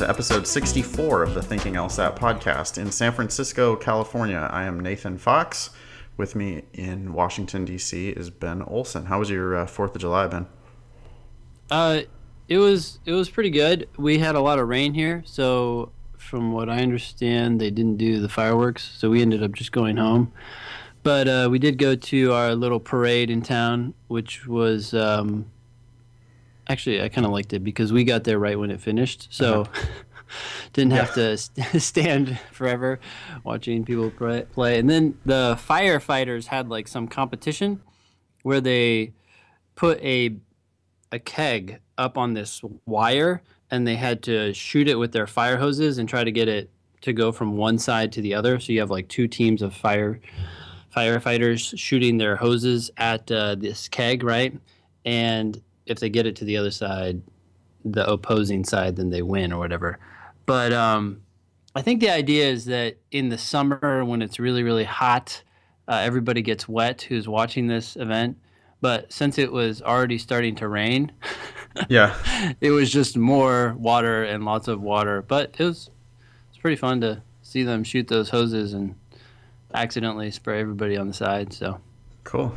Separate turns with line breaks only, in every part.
to episode 64 of the Thinking LSAT podcast. In San Francisco, California, I am Nathan Fox. With me in Washington, D.C. is Ben Olson. How was your uh, 4th of July, Ben?
Uh, it was it was pretty good. We had a lot of rain here, so from what I understand, they didn't do the fireworks, so we ended up just going home. But uh, we did go to our little parade in town, which was um, actually I kind of liked it because we got there right when it finished, so uh-huh. didn't have yeah. to st- stand forever watching people play. And then the firefighters had like some competition where they put a a keg up on this wire and they had to shoot it with their fire hoses and try to get it to go from one side to the other. So you have like two teams of fire firefighters shooting their hoses at uh, this keg, right? And if they get it to the other side, the opposing side, then they win or whatever. But um, I think the idea is that in the summer when it's really really hot, uh, everybody gets wet who's watching this event. But since it was already starting to rain,
yeah,
it was just more water and lots of water. But it was it's pretty fun to see them shoot those hoses and accidentally spray everybody on the side. So
cool.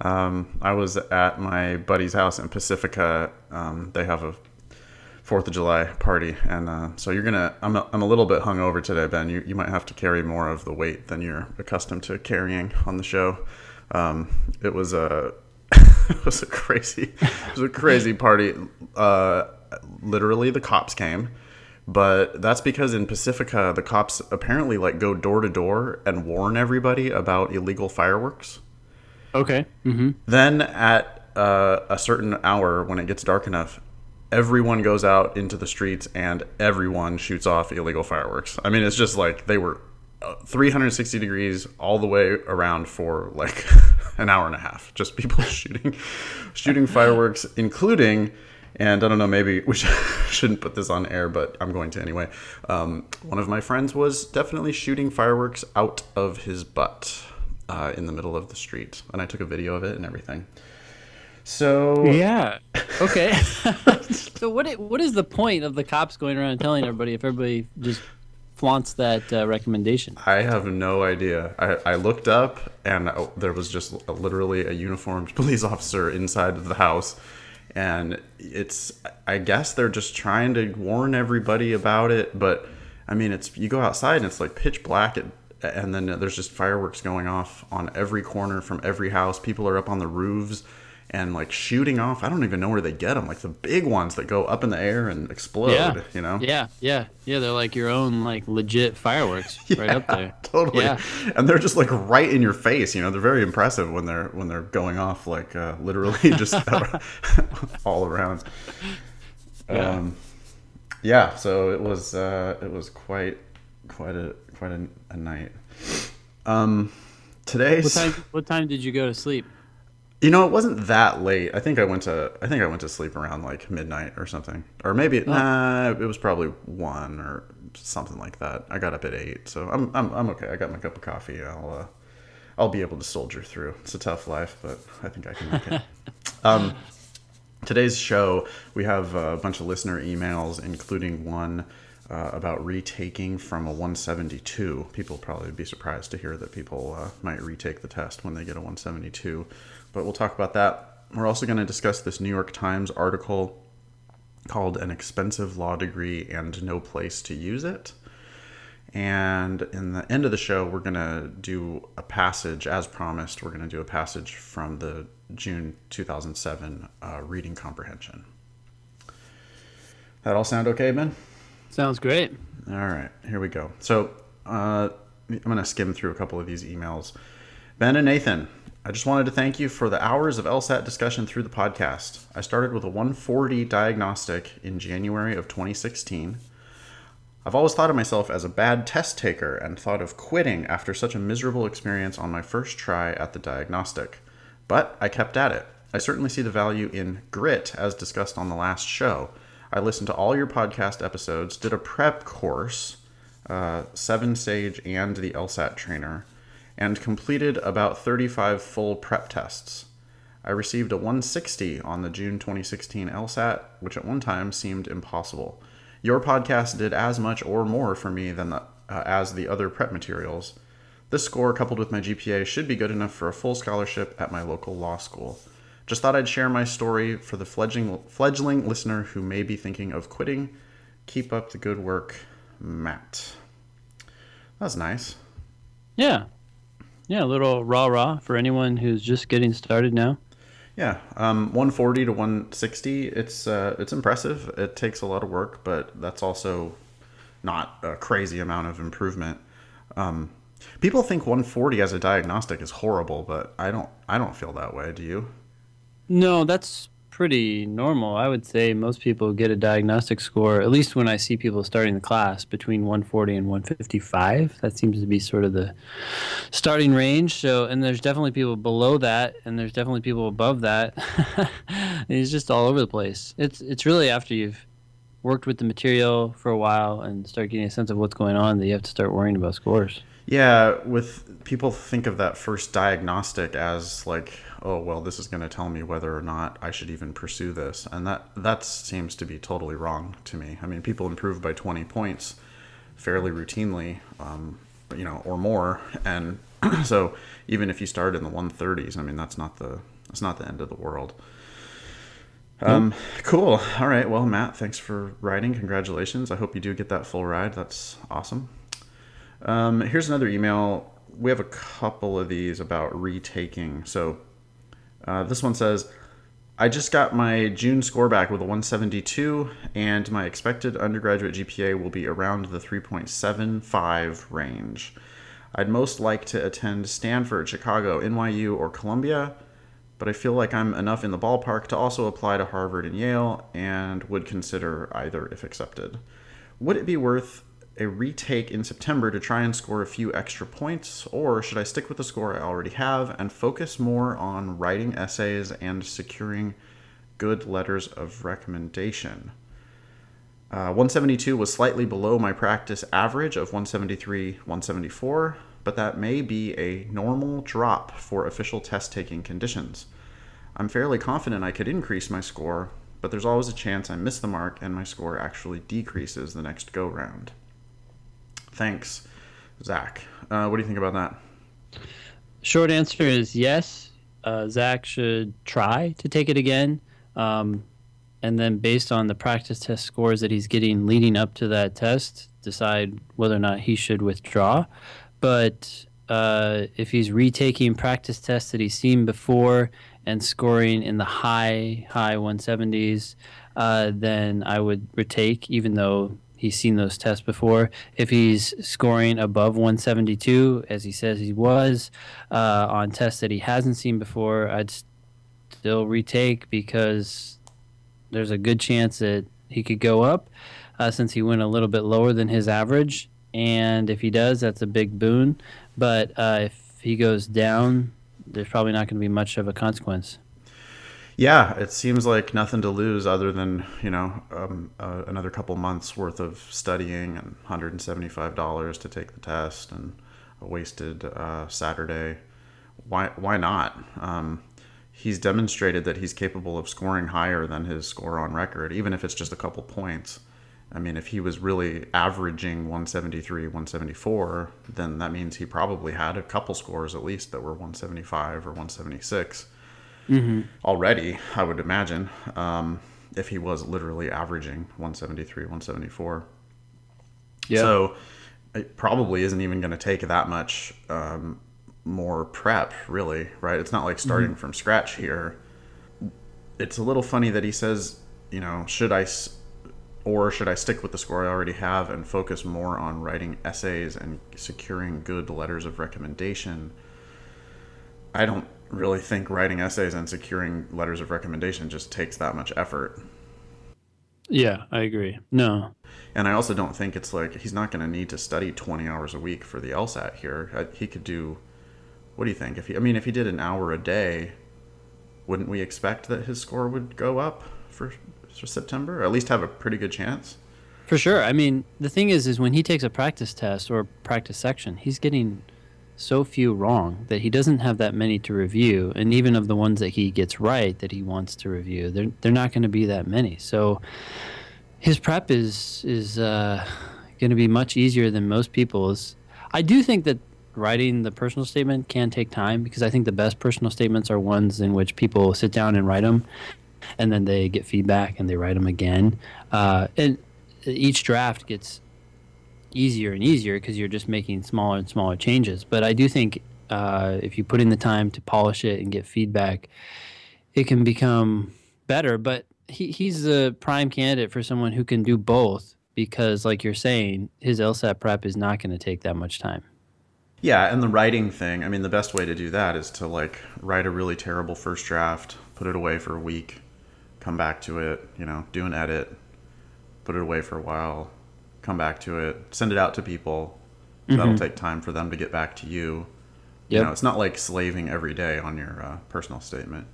Um, I was at my buddy's house in Pacifica. Um, they have a Fourth of July party, and uh, so you're gonna. I'm a, I'm a little bit hungover today, Ben. You you might have to carry more of the weight than you're accustomed to carrying on the show. Um, it was a it was a crazy it was a crazy party. Uh, literally, the cops came but that's because in Pacifica, the cops apparently like go door to door and warn everybody about illegal fireworks.
Okay. Mm-hmm.
Then at uh, a certain hour, when it gets dark enough, everyone goes out into the streets and everyone shoots off illegal fireworks. I mean, it's just like they were uh, 360 degrees all the way around for like an hour and a half. Just people shooting, shooting fireworks, including and I don't know, maybe we shouldn't put this on air, but I'm going to anyway. Um, one of my friends was definitely shooting fireworks out of his butt uh, in the middle of the street, and I took a video of it and everything. So
yeah, okay. so what what is the point of the cops going around telling everybody if everybody just flaunts that uh, recommendation?
I have no idea. I, I looked up and uh, there was just literally a uniformed police officer inside of the house and it's I guess they're just trying to warn everybody about it, but I mean it's you go outside and it's like pitch black and then there's just fireworks going off on every corner from every house. People are up on the roofs and like shooting off. I don't even know where they get them. Like the big ones that go up in the air and explode.
Yeah.
You know.
Yeah, yeah, yeah. They're like your own like legit fireworks yeah, right up there.
Totally. Yeah. And they're just like right in your face. You know, they're very impressive when they're when they're going off like uh, literally just all around. Yeah. Um, yeah. So it was uh, it was quite quite a quite a, a night. Um, today.
What time? What time did you go to sleep?
You know, it wasn't that late. I think I went to I think I went to sleep around like midnight or something, or maybe oh. nah, it was probably one or something like that. I got up at eight, so I'm I'm I'm okay. I got my cup of coffee. I'll uh, I'll be able to soldier through. It's a tough life, but I think I can make it. um, today's show we have a bunch of listener emails, including one. Uh, about retaking from a 172. People probably would be surprised to hear that people uh, might retake the test when they get a 172 but we'll talk about that. We're also going to discuss this New York Times article called An Expensive Law Degree and No Place to Use It. And in the end of the show, we're going to do a passage, as promised, we're going to do a passage from the June 2007 uh, reading comprehension. That all sound okay, Ben?
Sounds great.
All right, here we go. So uh, I'm going to skim through a couple of these emails. Ben and Nathan, I just wanted to thank you for the hours of LSAT discussion through the podcast. I started with a 140 diagnostic in January of 2016. I've always thought of myself as a bad test taker and thought of quitting after such a miserable experience on my first try at the diagnostic. But I kept at it. I certainly see the value in grit, as discussed on the last show. I listened to all your podcast episodes, did a prep course, uh, Seven Sage and the LSAT trainer and completed about 35 full prep tests. I received a 160 on the June 2016 LSAT, which at one time seemed impossible. Your podcast did as much or more for me than the, uh, as the other prep materials. This score, coupled with my GPA, should be good enough for a full scholarship at my local law school. Just thought I'd share my story for the fledgling, fledgling listener who may be thinking of quitting. Keep up the good work, Matt. That's nice.
Yeah. Yeah, a little rah rah for anyone who's just getting started now.
Yeah, um, 140 to 160. It's uh, it's impressive. It takes a lot of work, but that's also not a crazy amount of improvement. Um, people think 140 as a diagnostic is horrible, but I don't. I don't feel that way. Do you?
No, that's pretty normal. I would say most people get a diagnostic score, at least when I see people starting the class, between 140 and 155. That seems to be sort of the starting range. So, and there's definitely people below that, and there's definitely people above that. it's just all over the place. It's it's really after you've worked with the material for a while and start getting a sense of what's going on that you have to start worrying about scores.
Yeah, with people think of that first diagnostic as like oh well this is going to tell me whether or not i should even pursue this. And that that seems to be totally wrong to me. I mean people improve by 20 points fairly routinely um, you know or more. And so even if you start in the 130s i mean that's not the that's not the end of the world. Um, cool. All right. Well matt thanks for writing. Congratulations. I hope you do get that full ride. That's awesome. Um, here's another email. We have a couple of these about retaking. So uh, this one says, I just got my June score back with a 172, and my expected undergraduate GPA will be around the 3.75 range. I'd most like to attend Stanford, Chicago, NYU, or Columbia, but I feel like I'm enough in the ballpark to also apply to Harvard and Yale and would consider either if accepted. Would it be worth a retake in September to try and score a few extra points, or should I stick with the score I already have and focus more on writing essays and securing good letters of recommendation? Uh, 172 was slightly below my practice average of 173, 174, but that may be a normal drop for official test taking conditions. I'm fairly confident I could increase my score, but there's always a chance I miss the mark and my score actually decreases the next go round. Thanks, Zach. Uh, what do you think about that?
Short answer is yes. Uh, Zach should try to take it again. Um, and then, based on the practice test scores that he's getting leading up to that test, decide whether or not he should withdraw. But uh, if he's retaking practice tests that he's seen before and scoring in the high, high 170s, uh, then I would retake, even though he's seen those tests before. If he's scoring above 172, as he says he was, uh, on tests that he hasn't seen before, I'd still retake because there's a good chance that he could go up uh, since he went a little bit lower than his average. And if he does, that's a big boon. But uh, if he goes down, there's probably not going to be much of a consequence.
Yeah, it seems like nothing to lose other than you know um, uh, another couple months worth of studying and hundred and seventy five dollars to take the test and a wasted uh, Saturday. Why why not? Um, he's demonstrated that he's capable of scoring higher than his score on record, even if it's just a couple points. I mean, if he was really averaging 173, 174, then that means he probably had a couple scores at least that were 175 or 176 mm-hmm. already, I would imagine, um, if he was literally averaging 173, 174. Yeah. So it probably isn't even going to take that much um, more prep, really, right? It's not like starting mm-hmm. from scratch here. It's a little funny that he says, you know, should I, or should I stick with the score I already have and focus more on writing essays and securing good letters of recommendation? I don't really think writing essays and securing letters of recommendation just takes that much effort.
Yeah, I agree. No.
And I also don't think it's like he's not going to need to study 20 hours a week for the LSAT here. He could do what do you think? If he I mean if he did an hour a day, wouldn't we expect that his score would go up for, for September? Or at least have a pretty good chance?
For sure. I mean, the thing is is when he takes a practice test or practice section, he's getting so few wrong that he doesn't have that many to review and even of the ones that he gets right that he wants to review they're, they're not going to be that many so his prep is is uh, going to be much easier than most people's. I do think that writing the personal statement can take time because I think the best personal statements are ones in which people sit down and write them, and then they get feedback and they write them again. Uh, and each draft gets easier and easier because you're just making smaller and smaller changes. But I do think uh, if you put in the time to polish it and get feedback, it can become better. But he, he's a prime candidate for someone who can do both because, like you're saying, his LSAT prep is not going to take that much time.
Yeah, and the writing thing, I mean, the best way to do that is to like write a really terrible first draft, put it away for a week, come back to it, you know, do an edit, put it away for a while, come back to it, send it out to people. Mm-hmm. That'll take time for them to get back to you. Yep. You know, it's not like slaving every day on your uh, personal statement.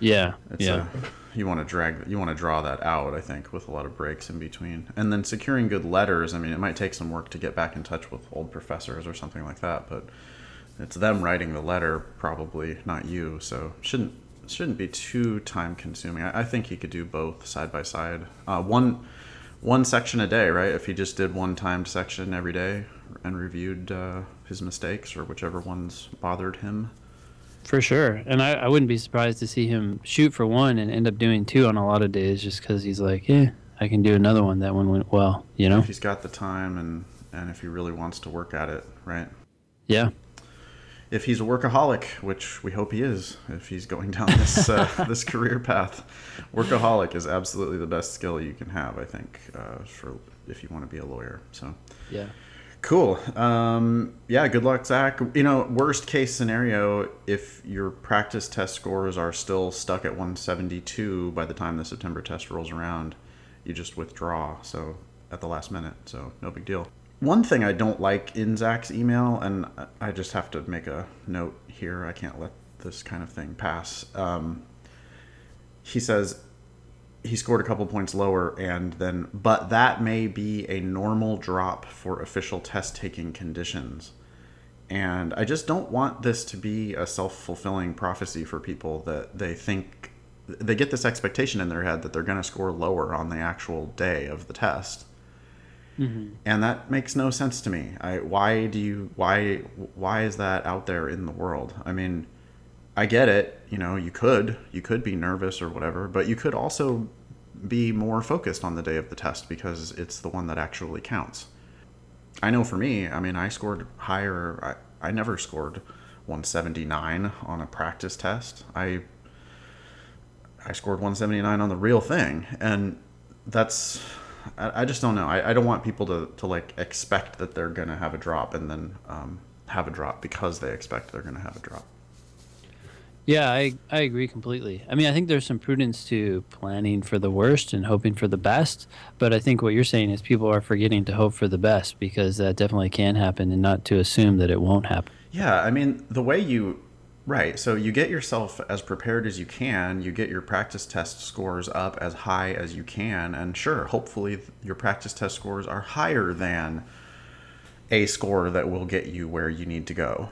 Yeah. It's yeah.
A, you want to drag, you want to draw that out, I think, with a lot of breaks in between. And then securing good letters, I mean, it might take some work to get back in touch with old professors or something like that, but it's them writing the letter, probably, not you. So shouldn't shouldn't be too time consuming. I, I think he could do both side by side. Uh, one one section a day, right? If he just did one timed section every day and reviewed uh, his mistakes or whichever ones bothered him.
For sure. And I, I wouldn't be surprised to see him shoot for one and end up doing two on a lot of days just because he's like, yeah, I can do another one. That one went well, you know?
If he's got the time and, and if he really wants to work at it, right?
Yeah.
If he's a workaholic, which we hope he is, if he's going down this uh, this career path, workaholic is absolutely the best skill you can have. I think uh, for if you want to be a lawyer. So
yeah,
Cool. Um, yeah, good luck, Zach. You know, worst case scenario, if your practice test scores are still stuck at 172 by the time the September test rolls around, you just withdraw. So at the last minute. So no big deal. One thing I don't like in Zach's email, and I just have to make a note here, I can't let this kind of thing pass. Um, he says, he scored a couple points lower and then but that may be a normal drop for official test taking conditions and i just don't want this to be a self-fulfilling prophecy for people that they think they get this expectation in their head that they're going to score lower on the actual day of the test mm-hmm. and that makes no sense to me I, why do you why why is that out there in the world i mean I get it. You know, you could you could be nervous or whatever, but you could also be more focused on the day of the test because it's the one that actually counts. I know for me, I mean, I scored higher. I, I never scored 179 on a practice test. I I scored 179 on the real thing, and that's I, I just don't know. I, I don't want people to, to like expect that they're gonna have a drop and then um, have a drop because they expect they're gonna have a drop.
Yeah, I, I agree completely. I mean, I think there's some prudence to planning for the worst and hoping for the best. But I think what you're saying is people are forgetting to hope for the best because that definitely can happen and not to assume that it won't happen.
Yeah, I mean, the way you, right, so you get yourself as prepared as you can, you get your practice test scores up as high as you can, and sure, hopefully your practice test scores are higher than a score that will get you where you need to go.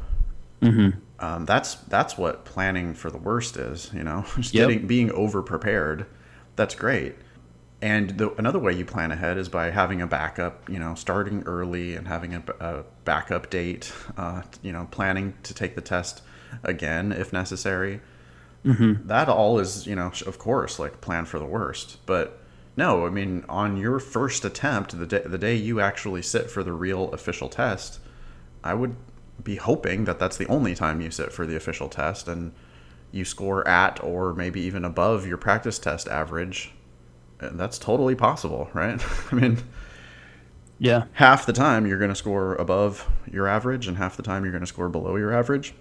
Mm-hmm um, that's that's what planning for the worst is. You know, just yep. getting being over prepared. That's great. And the, another way you plan ahead is by having a backup. You know, starting early and having a, a backup date. Uh, you know, planning to take the test again if necessary. Mm-hmm. That all is, you know, of course, like plan for the worst. But no, I mean, on your first attempt, the day the day you actually sit for the real official test, I would be hoping that that's the only time you sit for the official test and you score at or maybe even above your practice test average. And that's totally possible, right? I mean,
yeah.
Half the time you're going to score above your average and half the time you're going to score below your average.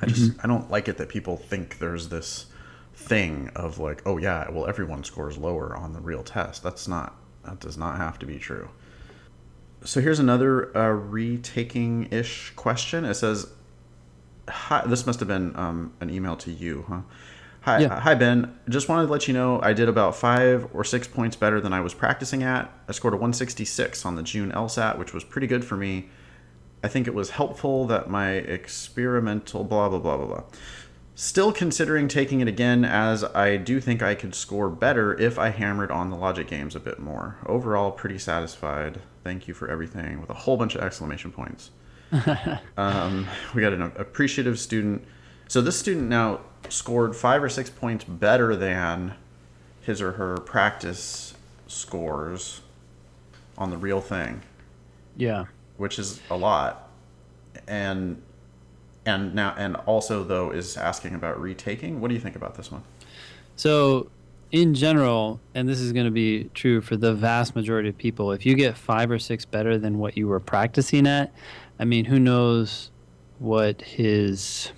I just mm-hmm. I don't like it that people think there's this thing of like, oh yeah, well everyone scores lower on the real test. That's not that does not have to be true so here's another uh, retaking ish question. It says, "Hi, this must have been um, an email to you, huh?" Hi, yeah. hi Ben. Just wanted to let you know I did about five or six points better than I was practicing at. I scored a 166 on the June LSAT, which was pretty good for me. I think it was helpful that my experimental blah blah blah blah blah. Still considering taking it again, as I do think I could score better if I hammered on the logic games a bit more. Overall, pretty satisfied. Thank you for everything, with a whole bunch of exclamation points. um, we got an appreciative student. So this student now scored five or six points better than his or her practice scores on the real thing.
Yeah.
Which is a lot. And and now and also though is asking about retaking. What do you think about this one?
So, in general, and this is going to be true for the vast majority of people, if you get five or six better than what you were practicing at, I mean, who knows what his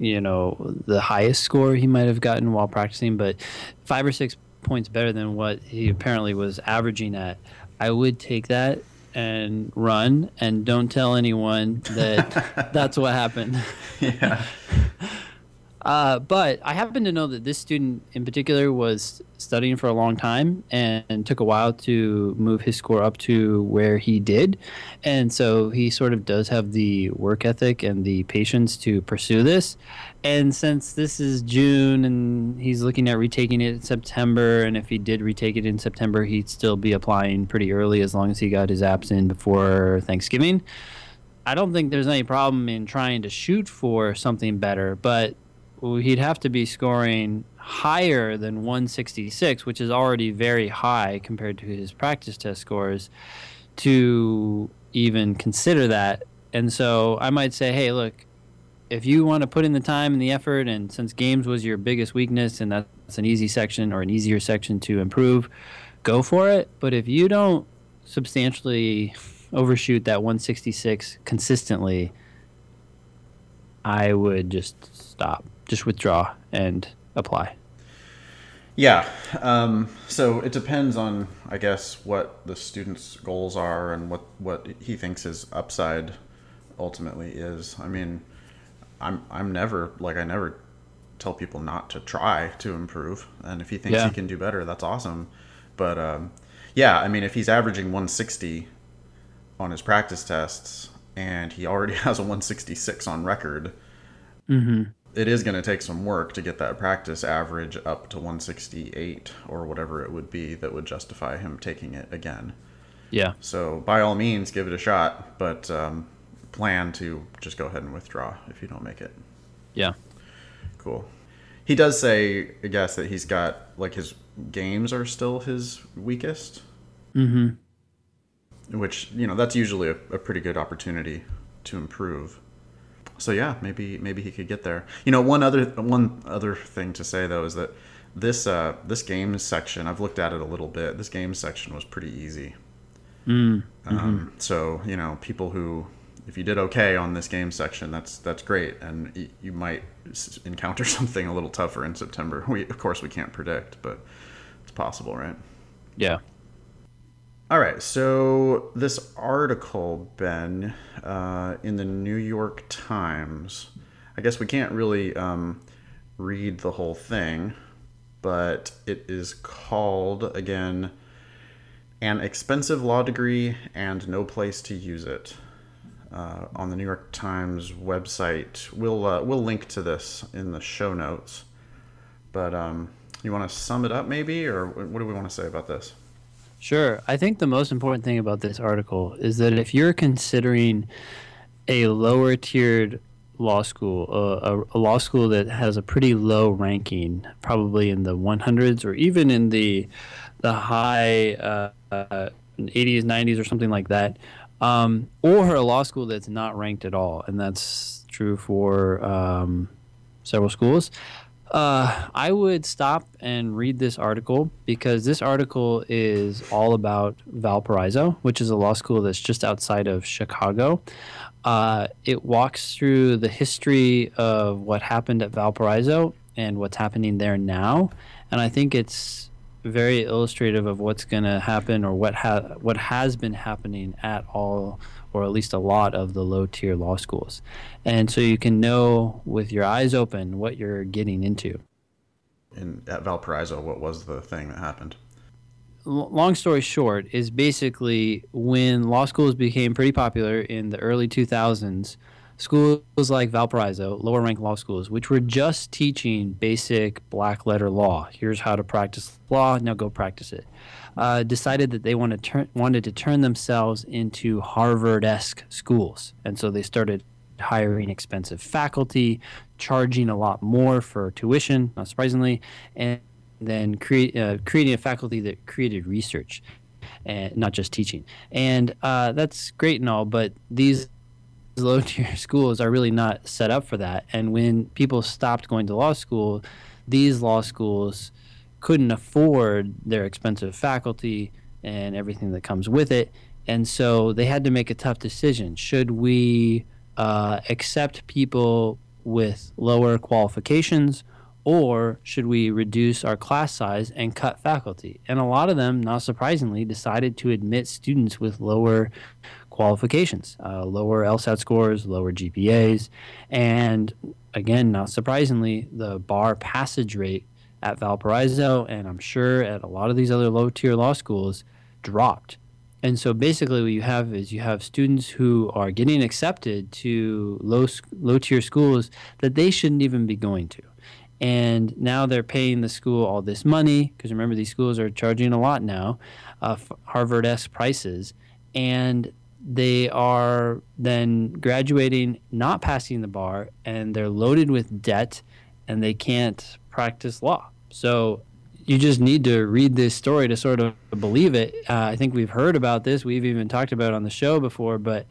you know the highest score he might have gotten while practicing but five or six points better than what he apparently was averaging at i would take that and run and don't tell anyone that that's what happened.
Yeah.
Uh, but I happen to know that this student in particular was studying for a long time and, and, took a while to move his score up to where he did. And so he sort of does have the work ethic and the patience to pursue this. And since this is June and he's looking at retaking it in September, and if he did retake it in September, he'd still be applying pretty early as long as he got his apps in before Thanksgiving. I don't think there's any problem in trying to shoot for something better, but he'd have to be scoring higher than 166, which is already very high compared to his practice test scores, to even consider that. And so I might say, hey, look, if you want to put in the time and the effort, and since games was your biggest weakness, and that's an easy section or an easier section to improve, go for it. But if you don't substantially overshoot that 166 consistently, I would just stop just withdraw and apply.
Yeah. Um, so it depends on, I guess, what the student's goals are and what, what he thinks his upside ultimately is. I mean, I'm I'm never like I never tell people not to try to improve, and if he thinks yeah. he can do better, that's awesome. But um, yeah, I mean, if he's averaging 160 on his practice tests and he already has a 166 on record,
mm-hmm
it is going to take some work to get that practice average up to 168 or whatever it would be that would justify him taking it again.
Yeah.
So by all means, give it a shot, but um, plan to just go ahead and withdraw if you don't make it.
Yeah.
Cool. He does say, I guess, that he's got like his games are still his weakest.
Mm-hmm.
Which you know that's usually a, a pretty good opportunity to improve so yeah, maybe maybe he could get there. You know, one other one other thing to say though is that this uh, this games section I've looked at it a little bit. This game section was pretty easy.
Mm,
um, mm-hmm. so you know, people who if you did okay on this game section, that's that's great, and you might encounter something a little tougher in September. We of course we can't predict, but it's possible, right?
Yeah.
All right, so this article, Ben, uh, in the New York Times, I guess we can't really um, read the whole thing, but it is called, again, An Expensive Law Degree and No Place to Use It. Uh, on the New York Times website, we'll uh, we'll link to this in the show notes. But um, you want to sum it up, maybe, or what do we want to say about this?
Sure. I think the most important thing about this article is that if you're considering a lower tiered law school, a, a, law school that has a pretty low ranking, probably in the 100s or even in the the high uh, uh, 80s, 90s, or something like that, um, or a law school that's not ranked at all, and that's true for um, several schools. Uh, I would stop and read this article because this article is all about Valparaiso, which is a law school that's just outside of Chicago. Uh, it walks through the history of what happened at Valparaiso and what's happening there now, and I think it's very illustrative of what's going to happen or what ha- what has been happening at all or at least a lot of the low tier law schools. And so you can know with your eyes open what you're getting into.
In, at Valparaiso, what was the thing that happened?
Long story short, is basically when law schools became pretty popular in the early 2000s, schools like Valparaiso, lower ranked law schools, which were just teaching basic black letter law. Here's how to practice law. Now go practice it. Uh, decided that they wanted to, turn, wanted to turn themselves into Harvard esque schools. And so they started hiring expensive faculty, charging a lot more for tuition, not surprisingly, and then create, uh, creating a faculty that created research and not just teaching. And uh, that's great and all, but these low tier schools are really not set up for that. And when people stopped going to law school, these law schools couldn't afford their expensive faculty and everything that comes with it. And so they had to make a tough decision. Should we uh, accept people with lower qualifications or should we reduce our class size and cut faculty? And a lot of them, not surprisingly, decided to admit students with lower qualifications, uh, lower LSAT scores, lower GPAs. And again, not surprisingly, the bar passage rate at Valparaiso and I'm sure at a lot of these other low tier law schools dropped. And so basically, what you have is you have students who are getting accepted to low low tier schools that they shouldn't even be going to and now they're paying the school all this money because remember these schools are charging a lot now, uh, Harvard-esque prices, and they are then graduating, not passing the bar, and they're loaded with debt, and they can't practice law. So you just need to read this story to sort of believe it. Uh, I think we've heard about this. We've even talked about it on the show before, but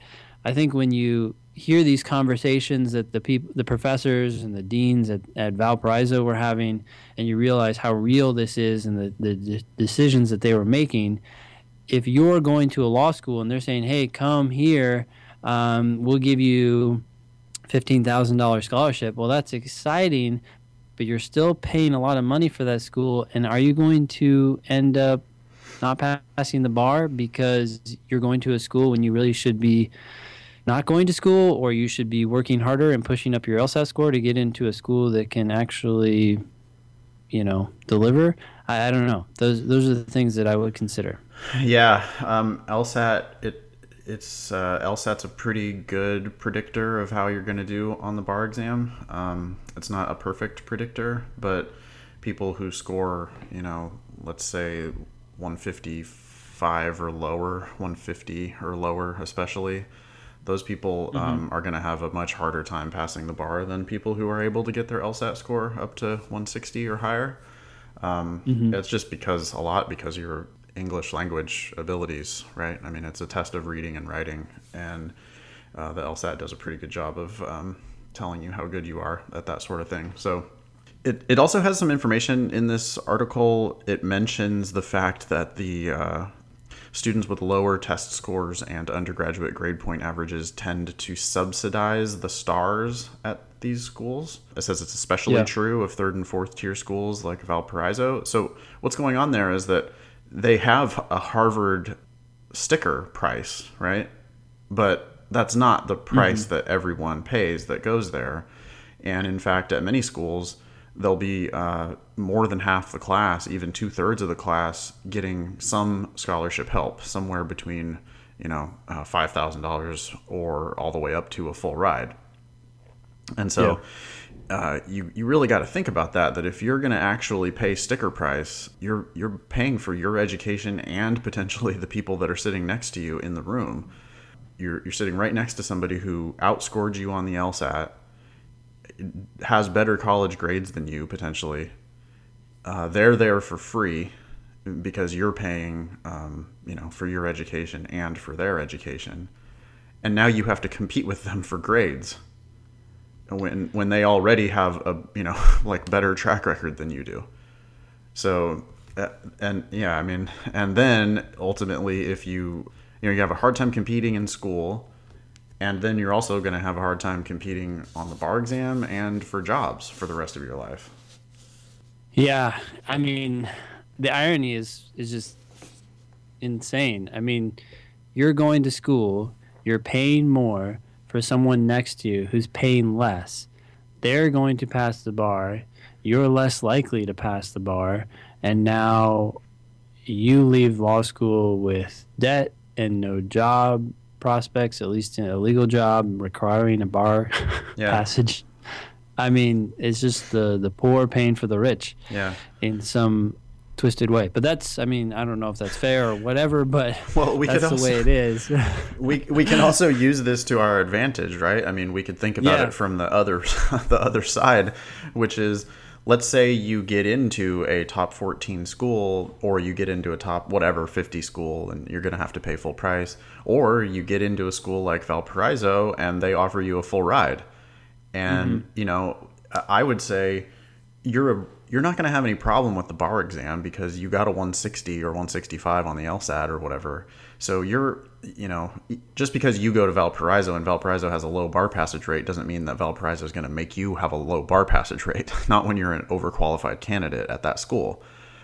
I think when you hear these conversations that the people, the professors and the deans at, at Valparaiso were having, and you realize how real this is and the, the decisions that they were making. If you're going to a law school and they're saying, "Hey, come here, um, we'll give you fifteen thousand dollars scholarship," well, that's exciting, but you're still paying a lot of money for that school. And are you going to end up not passing the bar because you're going to a school when you really should be not going to school, or you should be working harder and pushing up your LSAT score to get into a school that can actually, you know, deliver. I, I don't know. Those those are the things that I would consider.
Yeah, um, LSAT it it's uh, LSAT's a pretty good predictor of how you're going to do on the bar exam. Um, it's not a perfect predictor, but people who score, you know, let's say 155 or lower, 150 or lower, especially those people mm-hmm. um, are going to have a much harder time passing the bar than people who are able to get their LSAT score up to 160 or higher. Um, mm-hmm. It's just because a lot because your English language abilities, right? I mean, it's a test of reading and writing, and uh, the LSAT does a pretty good job of um, telling you how good you are at that sort of thing. So. It, it also has some information in this article. It mentions the fact that the uh, students with lower test scores and undergraduate grade point averages tend to subsidize the stars at these schools. It says it's especially yeah. true of third and fourth tier schools like Valparaiso. So what's going on there is that they have a Harvard sticker price, right? But that's not the price mm-hmm. that everyone pays that goes there. And in fact, at many schools, there'll be uh, more than half the class, even two thirds of the class, getting some scholarship help, somewhere between you know uh, five thousand dollars or all the way up to a full ride. And so, yeah. Uh, you you really got to think about that. That if you're going to actually pay sticker price, you're you're paying for your education and potentially the people that are sitting next to you in the room. You're you're sitting right next to somebody who outscored you on the LSAT has better college grades than you potentially. Uh, they're there for free because you're paying, um, you know, for your education and for their education, and now you have to compete with them for grades. When when they already have a you know like better track record than you do, so uh, and yeah, I mean, and then ultimately, if you you know you have a hard time competing in school and then you're also going to have a hard time competing on the bar exam and for jobs for the rest of your life.
Yeah, I mean, the irony is is just insane. I mean, you're going to school, you're paying more for someone next to you who's paying less. They're going to pass the bar. You're less likely to pass the bar, and now you leave law school with debt and no job prospects, at least in a legal job requiring a bar
Yeah.
passage. I mean, it's just the the poor paying for the rich
Yeah.
in some twisted way. But that's, I mean, I don't know if that's fair or whatever, but
Well, we
that's the way it is.
we we can also use this to our advantage, right? I mean, we could think about
Yeah.
it from the other the other side, which is let's say you get into a top 14 school or you get into a top whatever 50 school and you're going to have to pay full price or you get into a school like Valparaiso and they offer you a full ride. And, mm-hmm. you know, I would say you're a you're not going to have any problem with the bar exam because you got a 160 or 165 on the LSAT or whatever. So you're, you know, just because you go to Valparaiso and Valparaiso has a low bar passage rate doesn't mean that Valparaiso is going to make you have a low bar passage rate. Not when you're an overqualified candidate at that school.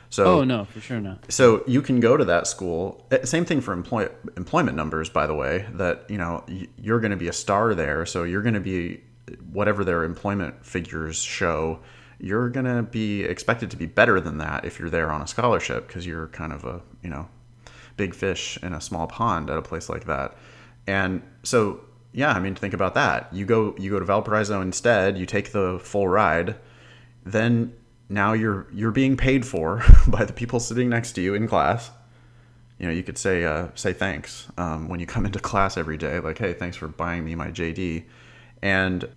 So
oh, no, for sure not.
so you can go to that school. Eh, Same thing for employ, employment numbers, by the way. That you know you're going to be a star there, so you're going to be whatever their employment figures show. You're going to be expected to be better than that if you're there on a scholarship because you're kind of a you know big fish in a small pond at a place like that. And so yeah, I mean think about that. You go you go to Valparaiso instead. You take the full ride then now you're you're being paid for by the people sitting next to you in class. You know, you could say uh, say thanks um, when you come into class every day, like, "Hey, thanks for buying me my JD," and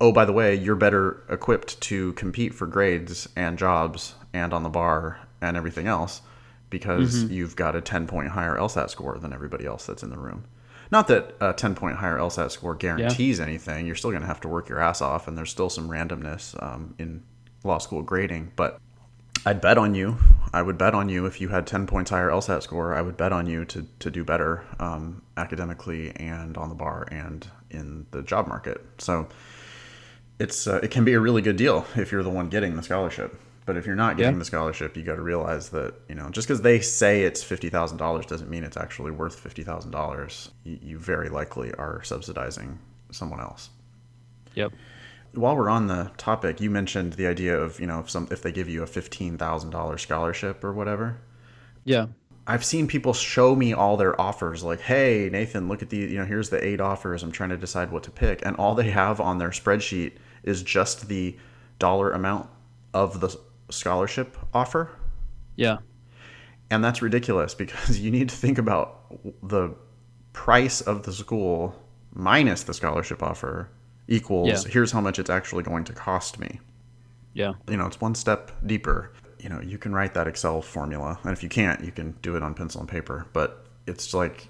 oh, by the way, you're better equipped to compete for grades and jobs and on the bar and everything else because you've got a 10 point higher LSAT score than everybody else that's in the room. Not that a 10 point higher LSAT score guarantees anything. You're still going to have to work your ass off, and there's still some randomness um, in law school grading. But I'd bet on you. I would bet on you if you had 10 points higher LSAT score. I would bet on you to, to do better um, academically and on the bar and in the job market. So it's uh, it can be a really good deal if you're the one getting the scholarship. But if you're not getting
Yeah.
the scholarship, you got to realize that you know just because they say it's fifty thousand dollars doesn't mean it's actually worth fifty thousand dollars. You very likely are subsidizing someone else.
Yep.
While we're on the topic, you mentioned the idea of you know if some if they give you a fifteen thousand dollars scholarship or whatever.
Yeah.
I've seen people show me all their offers, like, "Hey, Nathan, look at the you know here's the eight offers. I'm trying to decide what to pick," and all they have on their spreadsheet is just the dollar amount of the scholarship offer,
Yeah.
and that's ridiculous because you need to think about the price of the school minus the scholarship offer equals
Yeah.
here's how much it's actually going to cost me
Yeah.
you know it's one step deeper you know you can write that excel formula and if you can't you can do it on pencil and paper but it's like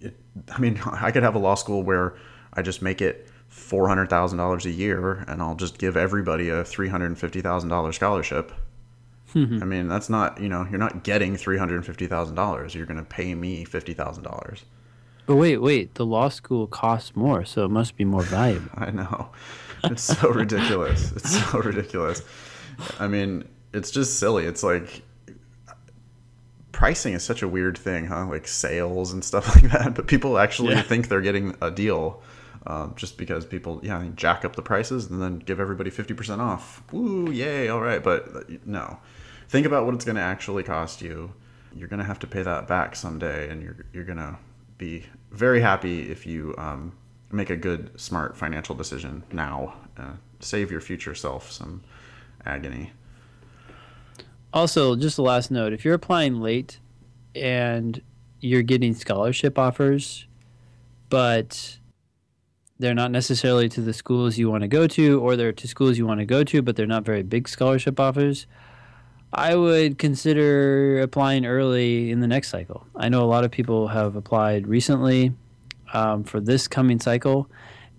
it, i mean i could have a law school where i just make it $400000 a year and i'll just give everybody a $350000 scholarship hmm. i mean that's not you know you're not getting $350000 you're going to pay me $50000
But wait, wait. The law school costs more, so it must be more valuable.
I know. It's so ridiculous. It's so ridiculous. I mean, it's just silly. It's like pricing is such a weird thing, huh? Like sales and stuff like that. But people actually
Yeah.
think they're getting a deal um, just because people, yeah, jack up the prices and then give everybody 50% off. Woo, yay, all right. But uh, no. Think about what it's going to actually cost you. You're going to have to pay that back someday, and you're, you're going to be very happy if you um, make a good, smart financial decision now. Uh, save your future self some agony.
Also, just a last note: if you're applying late and you're getting scholarship offers, but they're not necessarily to the schools you want to go to, or they're to schools you want to go to, but they're not very big scholarship offers, I would consider applying early in the next cycle. I know a lot of people have applied recently um, for this coming cycle,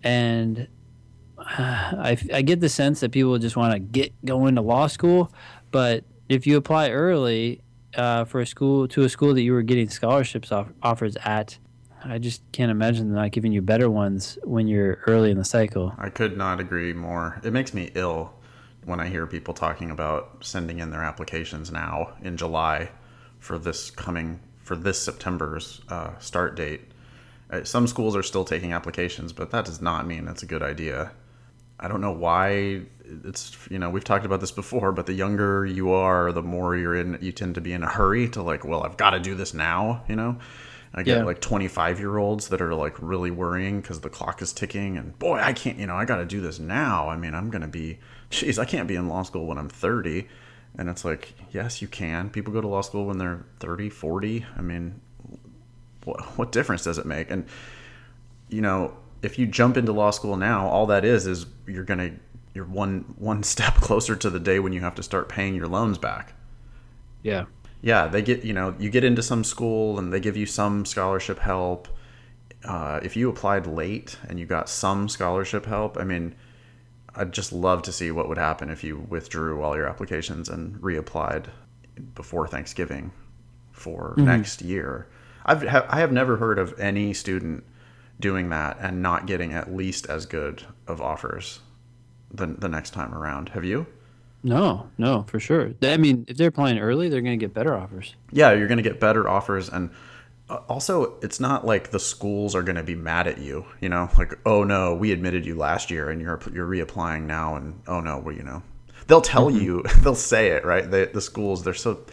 and I, I get the sense that people just want to get going to law school, but if you apply early uh, for a school to a school that you were getting scholarships off, offers at, I just can't imagine not giving you better ones when you're early in the cycle.
I could not agree more. It makes me ill when I hear people talking about sending in their applications now in July for this coming for this September's uh, start date. Uh, Some schools are still taking applications, but that does not mean it's a good idea. I don't know why it's you know we've talked about this before, but the younger you are, the more you're in, you tend to be in a hurry to like, well, I've got to do this now, you know. I get
Yeah.
like 25 year olds that are like really worrying because the clock is ticking and boy, I can't, you know, I got to do this now. I mean, I'm going to be, geez, I can't be in law school when I'm 30. And it's like, yes, you can. People go to law school when they're 30, 40. I mean, what, what difference does it make? And, you know, if you jump into law school now, all that is, is you're going to, you're one, one step closer to the day when you have to start paying your loans back
Yeah.
Yeah, they get you know you get into some school and they give you some scholarship help. Uh, if you applied late and you got some scholarship help, I mean, I'd just love to see what would happen if you withdrew all your applications and reapplied before Thanksgiving for next year. I've ha- I have never heard of any student doing that and not getting at least as good of offers the the next time around. Have you?
No, no, for sure. I mean, if they're applying early, they're going to get better offers.
yeah you're going to get better offers and uh, also it's not like the schools are going to be mad at you you know? Like oh no we admitted you last year and you're you're reapplying now and oh no well you know. They'll tell you they'll say it right? They, the schools they're so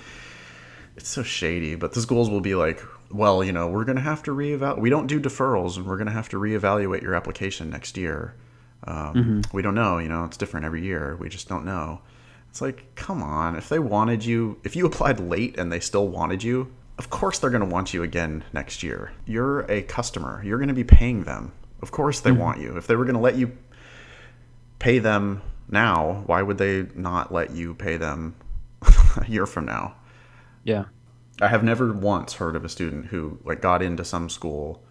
it's so shady but the schools will be like well you know we're going to have to reevaluate we don't do deferrals and we're going to have to reevaluate your application next year. Um, we don't know you know it's different every year we just don't know it's like, come on. If they wanted you, if you applied late and they still wanted you, of course they're going to want you again next year. You're a customer. You're going to be paying them. Of course they mm-hmm. want you. If they were going to let you pay them now, why would they not let you pay them a year from now?
Yeah.
I have never once heard of a student who like got into some school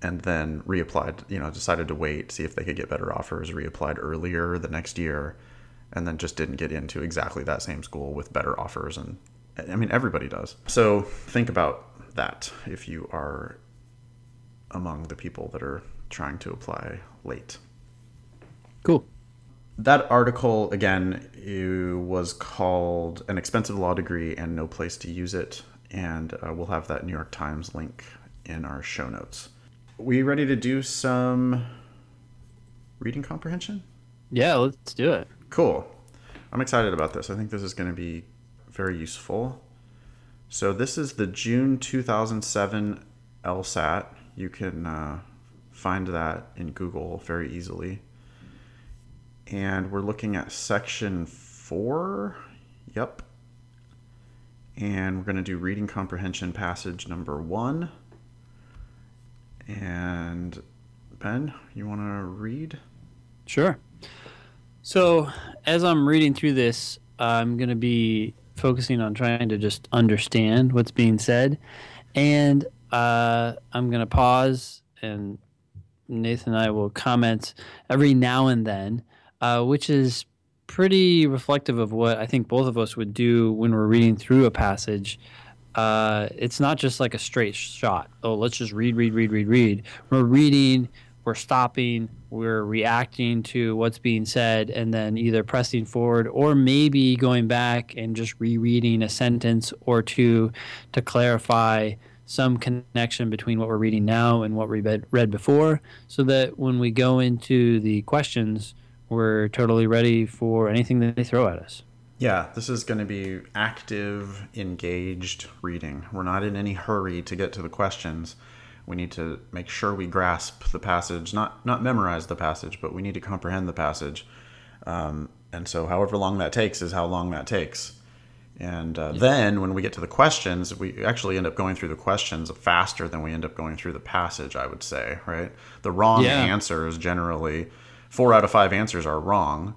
and then reapplied, you know, decided to wait, see if they could get better offers, reapplied earlier the next year, and then just didn't get into exactly that same school with better offers and I mean everybody does. So think about that if you are among the people that are trying to apply late.
Cool.
That article again it was called "An Expensive Law Degree and No Place to Use It," and uh, we'll have that New York Times link in our show notes. We ready to do some reading comprehension?
Yeah, let's do it.
Cool. I'm excited about this. I think this is going to be very useful. So this is the June 2007 LSAT. You can uh, find that in Google very easily. And we're looking at section four. Yep. And we're going to do reading comprehension passage number one. And Ben, you want to read?
Sure. So, as I'm reading through this, I'm going to be focusing on trying to just understand what's being said. And uh, I'm going to pause, and Nathan and I will comment every now and then, uh, which is pretty reflective of what I think both of us would do when we're reading through a passage. Uh, it's not just like a straight shot. Oh, let's just read, read, read, read, read. We're reading, we're stopping, we're reacting to what's being said, and then either pressing forward or maybe going back and just rereading a sentence or two to clarify some connection between what we're reading now and what we read, before, so that when we go into the questions, we're totally ready for anything that they throw at us.
Yeah, this is going to be active, engaged reading. We're not in any hurry to get to the questions. We need to make sure we grasp the passage, not not memorize the passage, but we need to comprehend the passage. Um, and so, however long that takes is how long that takes. And uh, then, when we get to the questions, we actually end up going through the questions faster than we end up going through the passage. I would say, right? The wrong
Yeah.
answers generally, four out of five answers are wrong.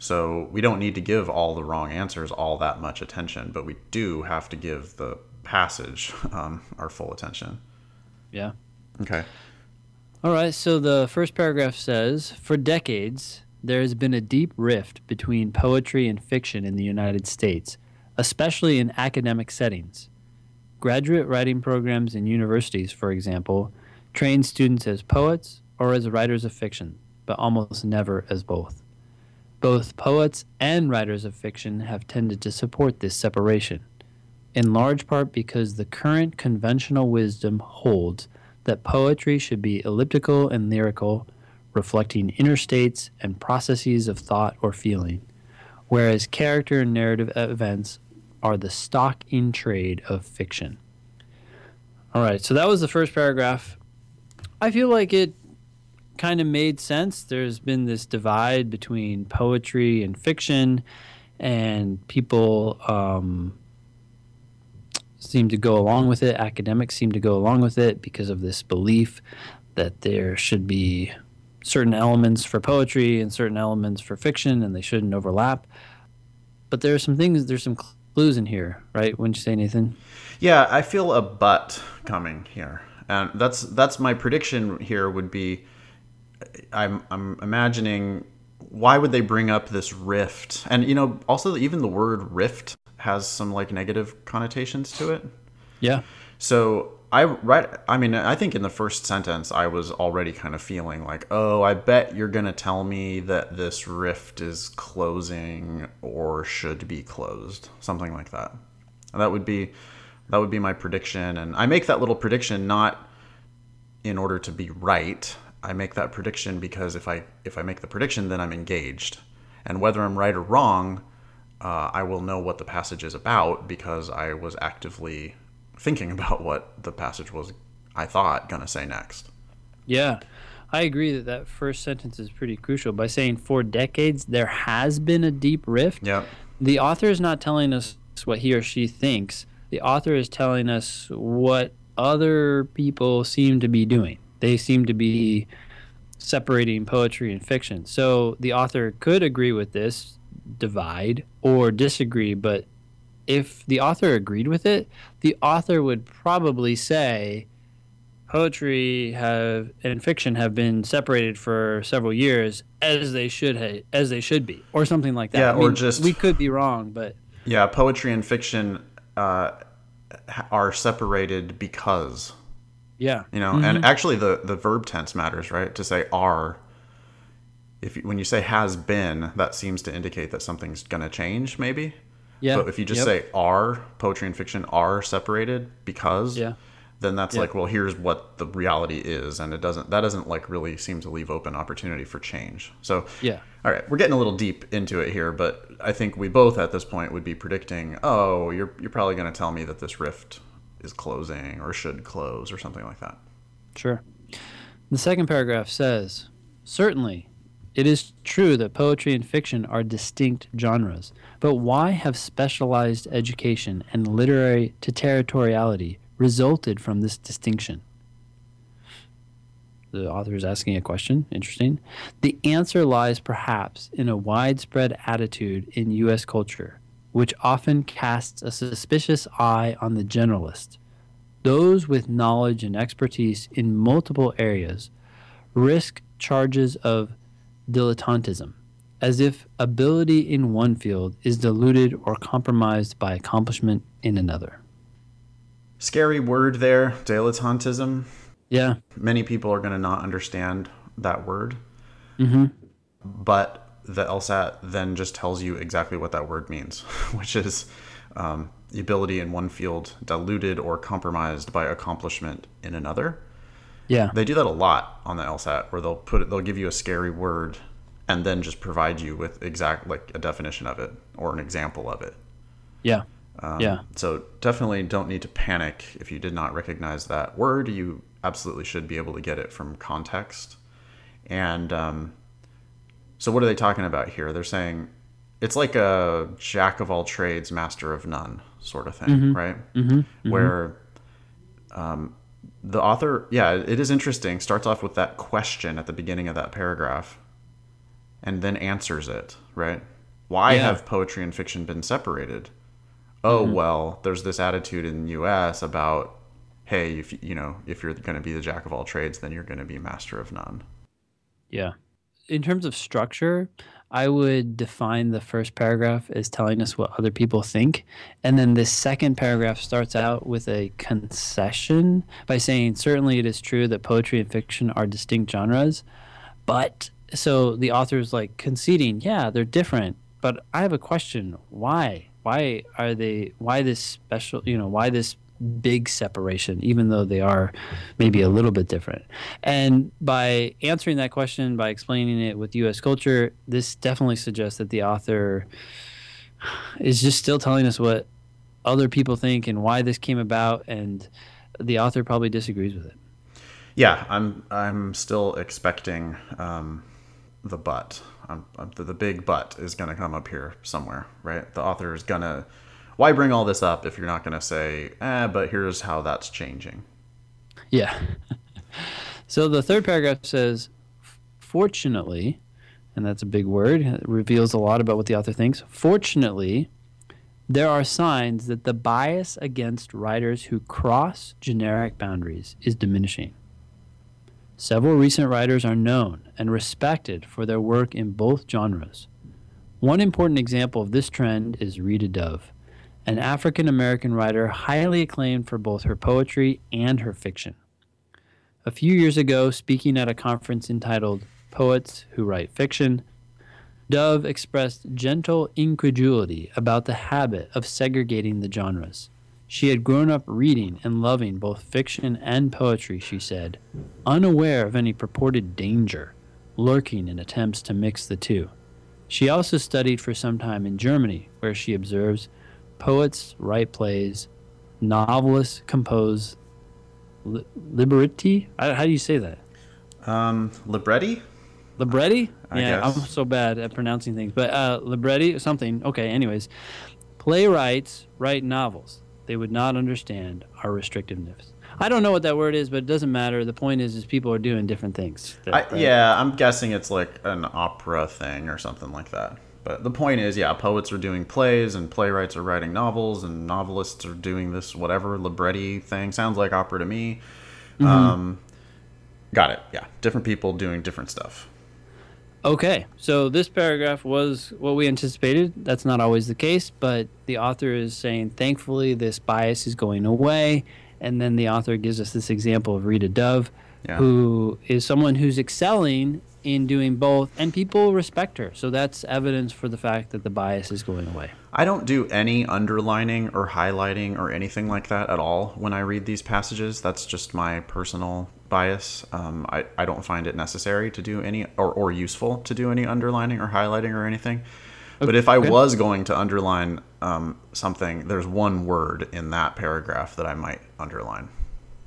So we don't need to give all the wrong answers all that much attention, but we do have to give the passage um, our full attention.
Yeah.
Okay.
All right, so the first paragraph says For decades, there has been a deep rift between poetry and fiction in the United States, especially in academic settings. Graduate writing programs in universities, for example, train students as poets or as writers of fiction, but almost never as both. Both poets and writers of fiction have tended to support this separation, in large part because the current conventional wisdom holds that poetry should be elliptical and lyrical, reflecting inner states and processes of thought or feeling, whereas character and narrative events are the stock in trade of fiction. All right, so that was the first paragraph. I feel like it kind of made sense. There's been this divide between poetry and fiction, and people um, seem to go along with it. Academics seem to go along with it because of this belief that there should be certain elements for poetry and certain elements for fiction, and they shouldn't overlap. But there are some things, there's some clues in here, right? Wouldn't you say, Nathan?
Yeah, I feel a but coming here, and that's that's my prediction. Here would be, I'm I'm imagining why would they bring up this rift, and you know also even the word rift has some like negative connotations to it.
Yeah.
So I right I mean I think in the first sentence I was already kind of feeling like, "Oh, I bet you're going to tell me that this rift is closing or should be closed." Something like that. And that would be that would be my prediction and I make that little prediction not in order to be right. I make that prediction because if I if I make the prediction then I'm engaged. And whether I'm right or wrong, uh, I will know what the passage is about because I was actively thinking about what the passage was I thought going to say next.
Yeah. I agree that that first sentence is pretty crucial. By saying for decades there has been a deep rift,
Yep.
the author is not telling us what he or she thinks. The author is telling us what other people seem to be doing. They seem to be separating poetry and fiction. So the author could agree with this divide or disagree, but if the author agreed with it, the author would probably say poetry have and fiction have been separated for several years as they should ha- as they should be or something like that.
Yeah,
I
or
mean,
just-
we could be wrong, but
Yeah, poetry and fiction uh, are separated because
yeah.
you know, and actually the the verb tense matters, right? To say are. If you, when you say has been, that seems to indicate that something's going to change, maybe.
Yeah.
But if you just
Yep.
say are poetry and fiction are separated because,
Yeah.
then that's
Yeah.
like, well, here's what the reality is, and it doesn't that doesn't like really seem to leave open opportunity for change. So
Yeah.
all right, we're getting a little deep into it here, but I think we both at this point would be predicting, oh, you're you're probably going to tell me that this rift is closing or should close or something like that.
Sure. The second paragraph says Certainly, it is true that poetry and fiction are distinct genres, but why have specialized education and literary territoriality resulted from this distinction? The author is asking a question. Interesting. The answer lies perhaps in a widespread attitude in U.S. culture, which often casts a suspicious eye on the generalist. Those with knowledge and expertise in multiple areas risk charges of dilettantism, as if ability in one field is diluted or compromised by accomplishment in another.
Scary word there, dilettantism.
Yeah.
Many people are going to not understand that word,
Mm-hmm.
but the LSAT then just tells you exactly what that word means, which is um, the ability in one field diluted or compromised by accomplishment in another.
Yeah.
They do that a lot on the LSAT, where they'll put it, they'll give you a scary word, and then just provide you with exact like a definition of it or an example of it.
Yeah.
Um,
Yeah.
So definitely don't need to panic if you did not recognize that word. You absolutely should be able to get it from context. And um, so, what are they talking about here? They're saying it's like a jack of all trades, master of none sort of thing, right?
Mm-hmm.
Where um, the author, yeah, it is interesting, starts off with that question at the beginning of that paragraph and then answers it, right? Why
Yeah.
have poetry and fiction been separated? Oh, mm-hmm. well, there's this attitude in the US about hey, if you know, if you're going to be the jack of all trades, then you're going to be master of none.
Yeah. In terms of structure, I would define the first paragraph as telling us what other people think. And then the second paragraph starts out with a concession by saying, certainly it is true that poetry and fiction are distinct genres. But so the author is like conceding, yeah, they're different. But I have a question. Why? Why are they, why this special, you know, why this big separation, even though they are maybe a little bit different. And by answering that question, by explaining it with U.S. culture, this definitely suggests that the author is just still telling us what other people think and why this came about. And the author probably disagrees with it.
Yeah, I'm I'm still expecting um, the but. I'm, I'm, the, the big but is going to come up here somewhere, right? The author is going to. Why bring all this up if you're not going to say, eh, but here's how that's changing?
Yeah. so the third paragraph says, fortunately, and that's a big word, it reveals a lot about what the author thinks. Fortunately, there are signs that the bias against writers who cross generic boundaries is diminishing. Several recent writers are known and respected for their work in both genres. One important example of this trend is Rita Dove, an African American writer highly acclaimed for both her poetry and her fiction. A few years ago, speaking at a conference entitled Poets Who Write Fiction, Dove expressed gentle incredulity about the habit of segregating the genres. She had grown up reading and loving both fiction and poetry, she said, unaware of any purported danger lurking in attempts to mix the two. She also studied for some time in Germany, where she observes poets write plays, novelists compose li- libretti. How do you say that?
Um, libretti.
Libretti?
I
yeah,
guess.
I'm so bad at pronouncing things. But uh, libretti, something. Okay, anyways. Playwrights write novels. They would not understand our restrictiveness. I don't know what that word is, but it doesn't matter. The point is, is people are doing different things.
I, yeah, I'm guessing it's like an opera thing or something like that. But the point is, yeah, poets are doing plays and playwrights are writing novels and novelists are doing this whatever libretti thing. Sounds like opera to me. Um, got it. Yeah, different people doing different stuff.
Okay, so this paragraph was what we anticipated. That's not always the case, but the author is saying, thankfully, this bias is going away. And then the author gives us this example of Rita Dove,
Yeah.
who is someone who's excelling in doing both, and people respect her. So that's evidence for the fact that the bias is going away.
I don't do any underlining or highlighting or anything like that at all when I read these passages. That's just my personal bias. Um, I, I don't find it necessary to do any or, or useful to do any underlining or highlighting or anything. But if I
Okay.
was going to underline um, something, there's one word in that paragraph that I might underline.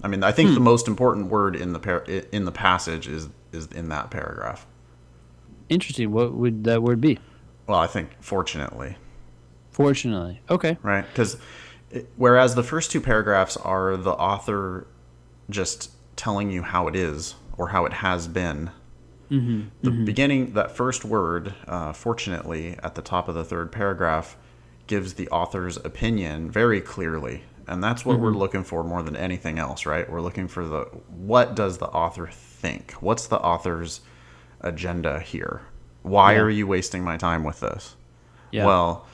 I mean, I think the most important word in the par- in the passage is is in that paragraph.
Interesting. What would that word be?
Well, I think fortunately,
Fortunately. Okay.
right? Because whereas the first two paragraphs are the author just telling you how it is or how it has been. Mm-hmm. The mm-hmm. beginning, that first word, uh, fortunately, at the top of the third paragraph, gives the author's opinion very clearly. And that's what we're mm-hmm. looking for more than anything else, right? We're looking for the what does the author think? What's the author's agenda here? Why
Yeah.
are you wasting my time with this?
Yeah.
Well,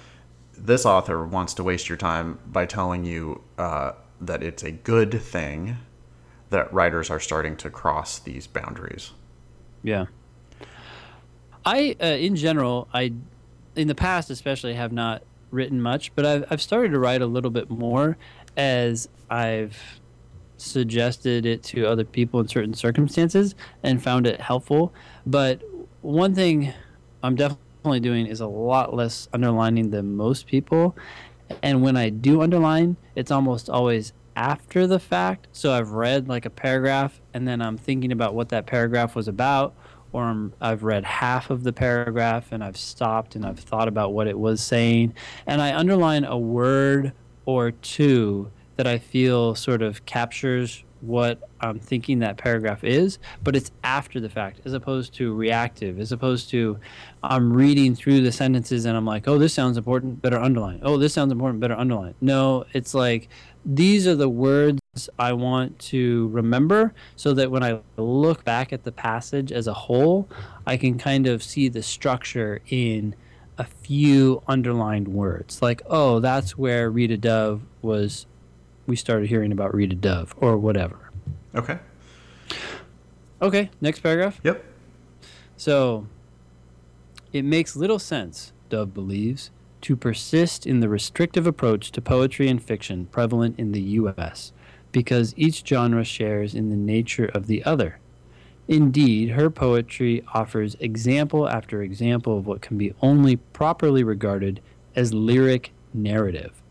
this author wants to waste your time by telling you uh, that it's a good thing that writers are starting to cross these boundaries.
Yeah. I, uh, in general, I, in the past especially, have not written much, but I've, I've started to write a little bit more as I've suggested it to other people in certain circumstances and found it helpful. But one thing I'm definitely doing is a lot less underlining than most people. And when I do underline, it's almost always after the fact. So I've read like a paragraph and then I'm thinking about what that paragraph was about, or I'm, I've read half of the paragraph and I've stopped and I've thought about what it was saying. And I underline a word or two that I feel sort of captures what I'm thinking that paragraph is, but it's after the fact as opposed to reactive, as opposed to I'm reading through the sentences and I'm like, oh, this sounds important, better underline. Oh, this sounds important, better underline. No, it's like these are the words I want to remember so that when I look back at the passage as a whole, I can kind of see the structure in a few underlined words. Like, oh, that's where Rita Dove was we started hearing about Rita Dove or whatever.
Okay.
Okay, next paragraph.
Yep.
So, it makes little sense, Dove believes, to persist in the restrictive approach to poetry and fiction prevalent in the U.S., because each genre shares in the nature of the other. Indeed, her poetry offers example after example of what can be only properly regarded as lyric narrative.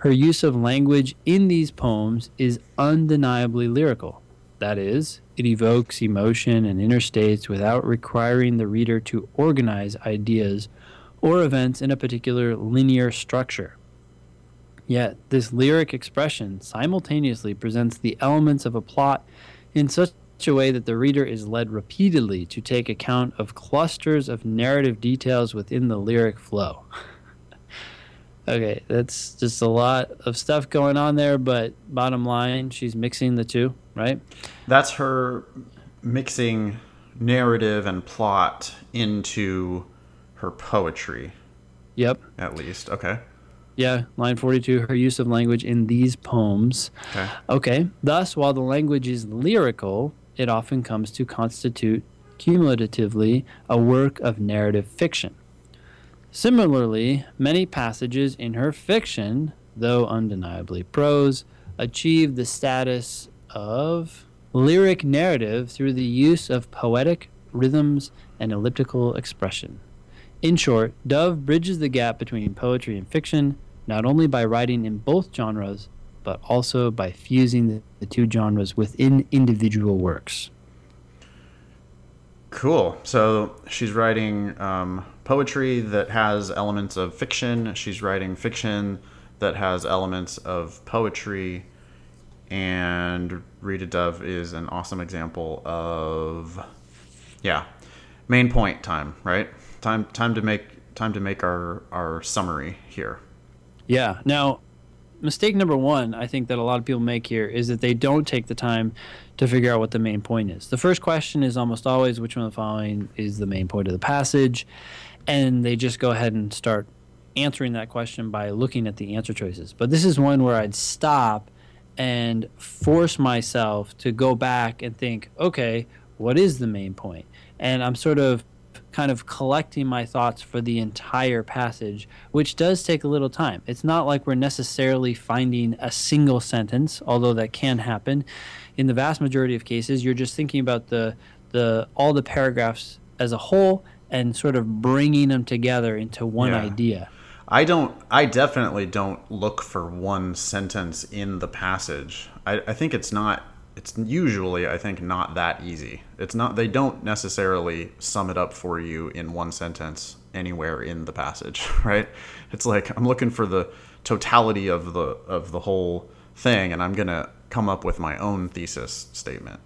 Her use of language in these poems is undeniably lyrical. That is, it evokes emotion and inner states without requiring the reader to organize ideas or events in a particular linear structure. Yet, this lyric expression simultaneously presents the elements of a plot in such a way that the reader is led repeatedly to take account of clusters of narrative details within the lyric flow. okay, that's just a lot of stuff going on there, but bottom line, she's mixing the two, right?
That's her mixing narrative and plot into her poetry,
Yep.
at least. Okay.
Yeah, line 42, her use of language in these poems.
Okay.
Okay, thus, while the language is lyrical, it often comes to constitute cumulatively a work of narrative fiction. Similarly, many passages in her fiction, though undeniably prose, achieve the status of lyric narrative through the use of poetic rhythms and elliptical expression. In short, Dove bridges the gap between poetry and fiction, not only by writing in both genres, but also by fusing the, the two genres within individual works.
Cool. So she's writing um, poetry that has elements of fiction. She's writing fiction that has elements of poetry. And Rita Dove is an awesome example of, yeah, main point time, right? Time, time to make time to make our our summary here.
Yeah. Now, mistake number one, I think that a lot of people make here is that they don't take the time to figure out what the main point is. The first question is almost always which one of the following is the main point of the passage, and they just go ahead and start answering that question by looking at the answer choices. But this is one where I'd stop and force myself to go back and think, okay, what is the main point? And I'm sort of kind of collecting my thoughts for the entire passage, which does take a little time. It's not like we're necessarily finding a single sentence, although that can happen. In the vast majority of cases, you're just thinking about the the all the paragraphs as a whole and sort of bringing them together into one
Yeah.
idea.
I don't. I definitely don't look for one sentence in the passage. I, I think it's not. It's usually, I think, not that easy. It's not. They don't necessarily sum it up for you in one sentence anywhere in the passage, right? It's like I'm looking for the totality of the of the whole thing, and I'm gonna come up with my own thesis statement.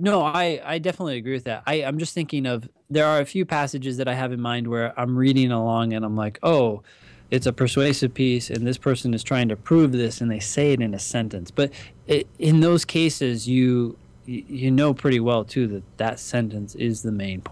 No, I, I definitely agree with that. I, I'm just thinking of there are a few passages that I have in mind where I'm reading along and I'm like, oh, it's a persuasive piece and this person is trying to prove this and they say it in a sentence. But it, in those cases, you you know pretty well too that that sentence is the main.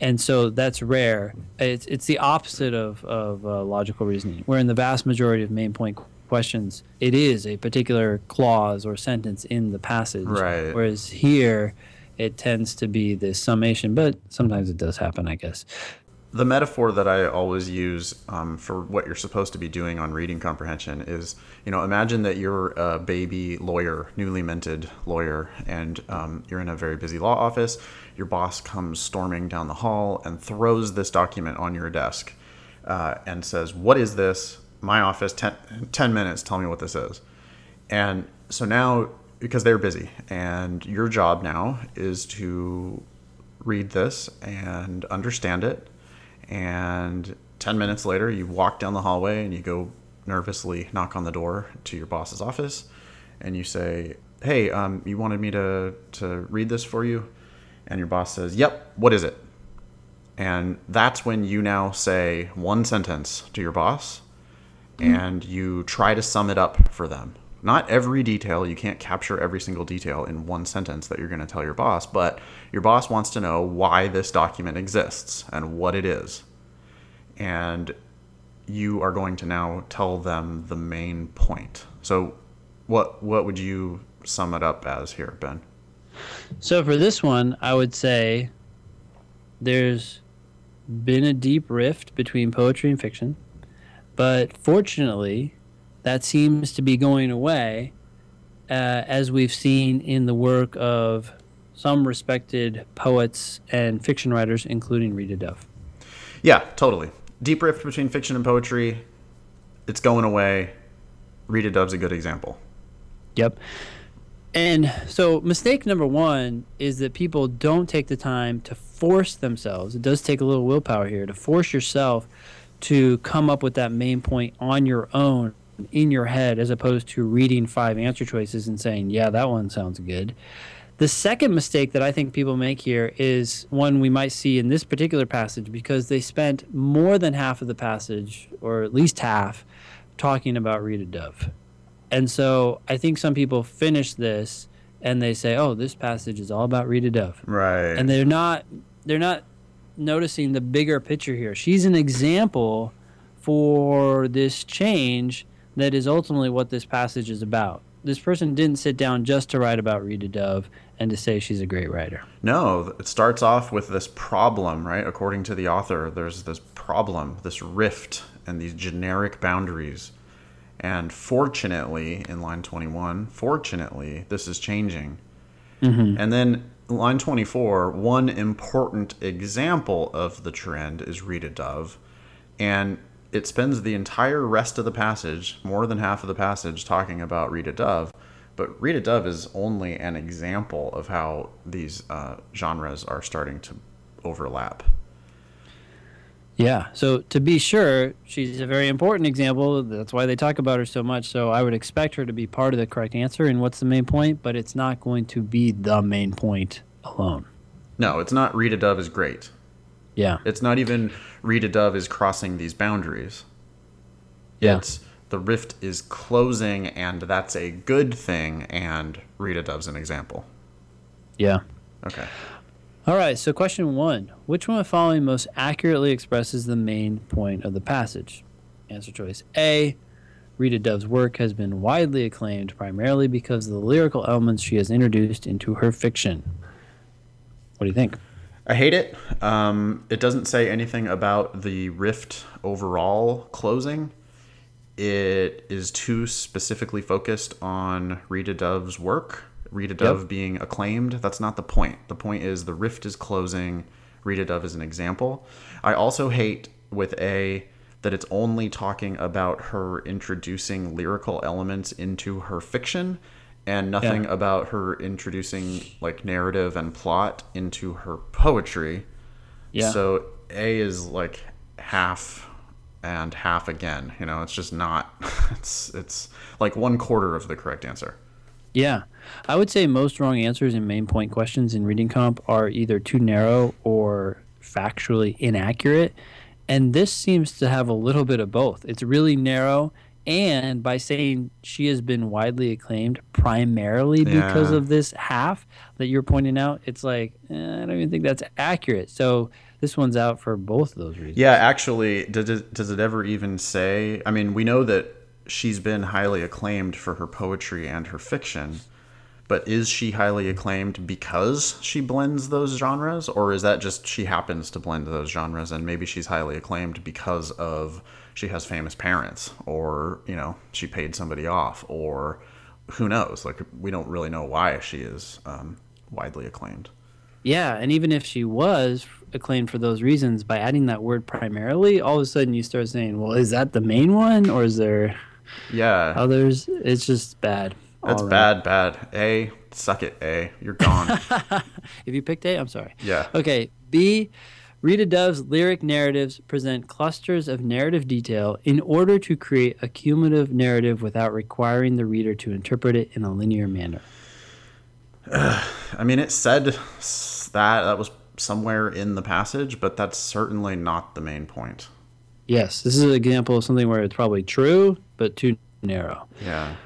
And so that's rare. It's it's the opposite of of uh, logical reasoning, where in the vast majority of main point questions, it is a particular clause or sentence in the passage.
Right.
Whereas here, it tends to be this summation, but sometimes it does happen, I guess.
the metaphor that I always use um, for what you're supposed to be doing on reading comprehension is, you know, imagine that you're a baby lawyer, newly minted lawyer, and um, you're in a very busy law office. Your boss comes storming down the hall and throws this document on your desk uh, and says, What is this? My office, 10, 10 minutes, tell me what this is. And so now, because they're busy, and your job now is to read this and understand it. And 10 minutes later, you walk down the hallway and you go nervously knock on the door to your boss's office and you say, Hey, um, you wanted me to, to read this for you? And your boss says, Yep, what is it? And that's when you now say one sentence to your boss Mm-hmm. and you try to sum it up for them. Not every detail, you can't capture every single detail in one sentence that you're going to tell your boss, but your boss wants to know why this document exists and what it is. And you are going to now tell them the main point. So what what would you sum it up as here, Ben?
So for this one, I would say there's been a deep rift between poetry and fiction, but fortunately, that seems to be going away uh, as we've seen in the work of some respected poets and fiction writers, including Rita Dove.
Yeah, totally. Deep rift between fiction and poetry. It's going away. Rita Dove's a good example.
Yep. And so, mistake number one is that people don't take the time to force themselves. It does take a little willpower here to force yourself to come up with that main point on your own in your head as opposed to reading five answer choices and saying, yeah, that one sounds good. The second mistake that I think people make here is one we might see in this particular passage because they spent more than half of the passage, or at least half, talking about Rita Dove. And so I think some people finish this and they say, "Oh, this passage is all about Rita Dove,"
Right.
and they're not they're not noticing the bigger picture here. She's an example for this change that is ultimately what this passage is about. This person didn't sit down just to write about Rita Dove and to say she's a great writer.
No, it starts off with this problem, right? According to the author, there's this problem, this rift, and these generic boundaries. And fortunately, in line 21, fortunately, this is changing. Mm-hmm. And then line 24, one important example of the trend is Rita Dove. And it spends the entire rest of the passage, more than half of the passage, talking about Rita Dove. But Rita Dove is only an example of how these uh, genres are starting to overlap.
Yeah. So to be sure, she's a very important example. That's why they talk about her so much. So I would expect her to be part of the correct answer. And what's the main point? But it's not going to be the main point alone.
No, it's not Rita Dove is great.
Yeah.
It's not even Rita Dove is crossing these boundaries.
Yeah.
It's the rift is closing, and that's a good thing. And Rita Dove's an example.
Yeah.
Okay.
All right. So question one: Which one of the following most accurately expresses the main point of the passage? Answer choice A. Rita Dove's work has been widely acclaimed primarily because of the lyrical elements she has introduced into her fiction. What do you think?
I hate it. Um, it doesn't say anything about the rift overall closing. It is too specifically focused on Rita Dove's work. Rita Dove being acclaimed. That's not the point. The point is the rift is closing. Rita Dove is an example. I also hate with A that it's only talking about her introducing lyrical elements into her fiction and nothing
Yeah.
about her introducing like narrative and plot into her poetry.
Yeah.
So A is like half and half again. You know, it's just not. It's it's like one quarter of the correct answer.
Yeah. I would say most wrong answers in main point questions in reading comp are either too narrow or factually inaccurate. And this seems to have a little bit of both. It's really narrow. And by saying she has been widely acclaimed primarily because of this half that you're pointing out, it's like, eh, I don't even think that's accurate. So this one's out for both of those reasons.
Yeah, actually, does it, does it ever even say? I mean, we know that she's been highly acclaimed for her poetry and her fiction, but is she highly acclaimed because she blends those genres, or is that just she happens to blend those genres and maybe she's highly acclaimed because of she has famous parents, or you know she paid somebody off, or who knows? Like we don't really know why she is um, widely acclaimed.
Yeah, and even if she was acclaimed for those reasons, by adding that word primarily, all of a sudden you start saying, well, is that the main one or is there
Yeah,
others? It's just bad.
That's bad. Bad. A, suck it. A, you're gone.
If you picked A, I'm sorry.
yeah.
Okay, B. Rita Dove's lyric narratives present clusters of narrative detail in order to create a cumulative narrative without requiring the reader to interpret it in a linear manner.
I mean, it said that that was somewhere in the passage, but that's certainly not the main point.
Yes, this is an example of something where it's probably true, but too narrow.
Yeah.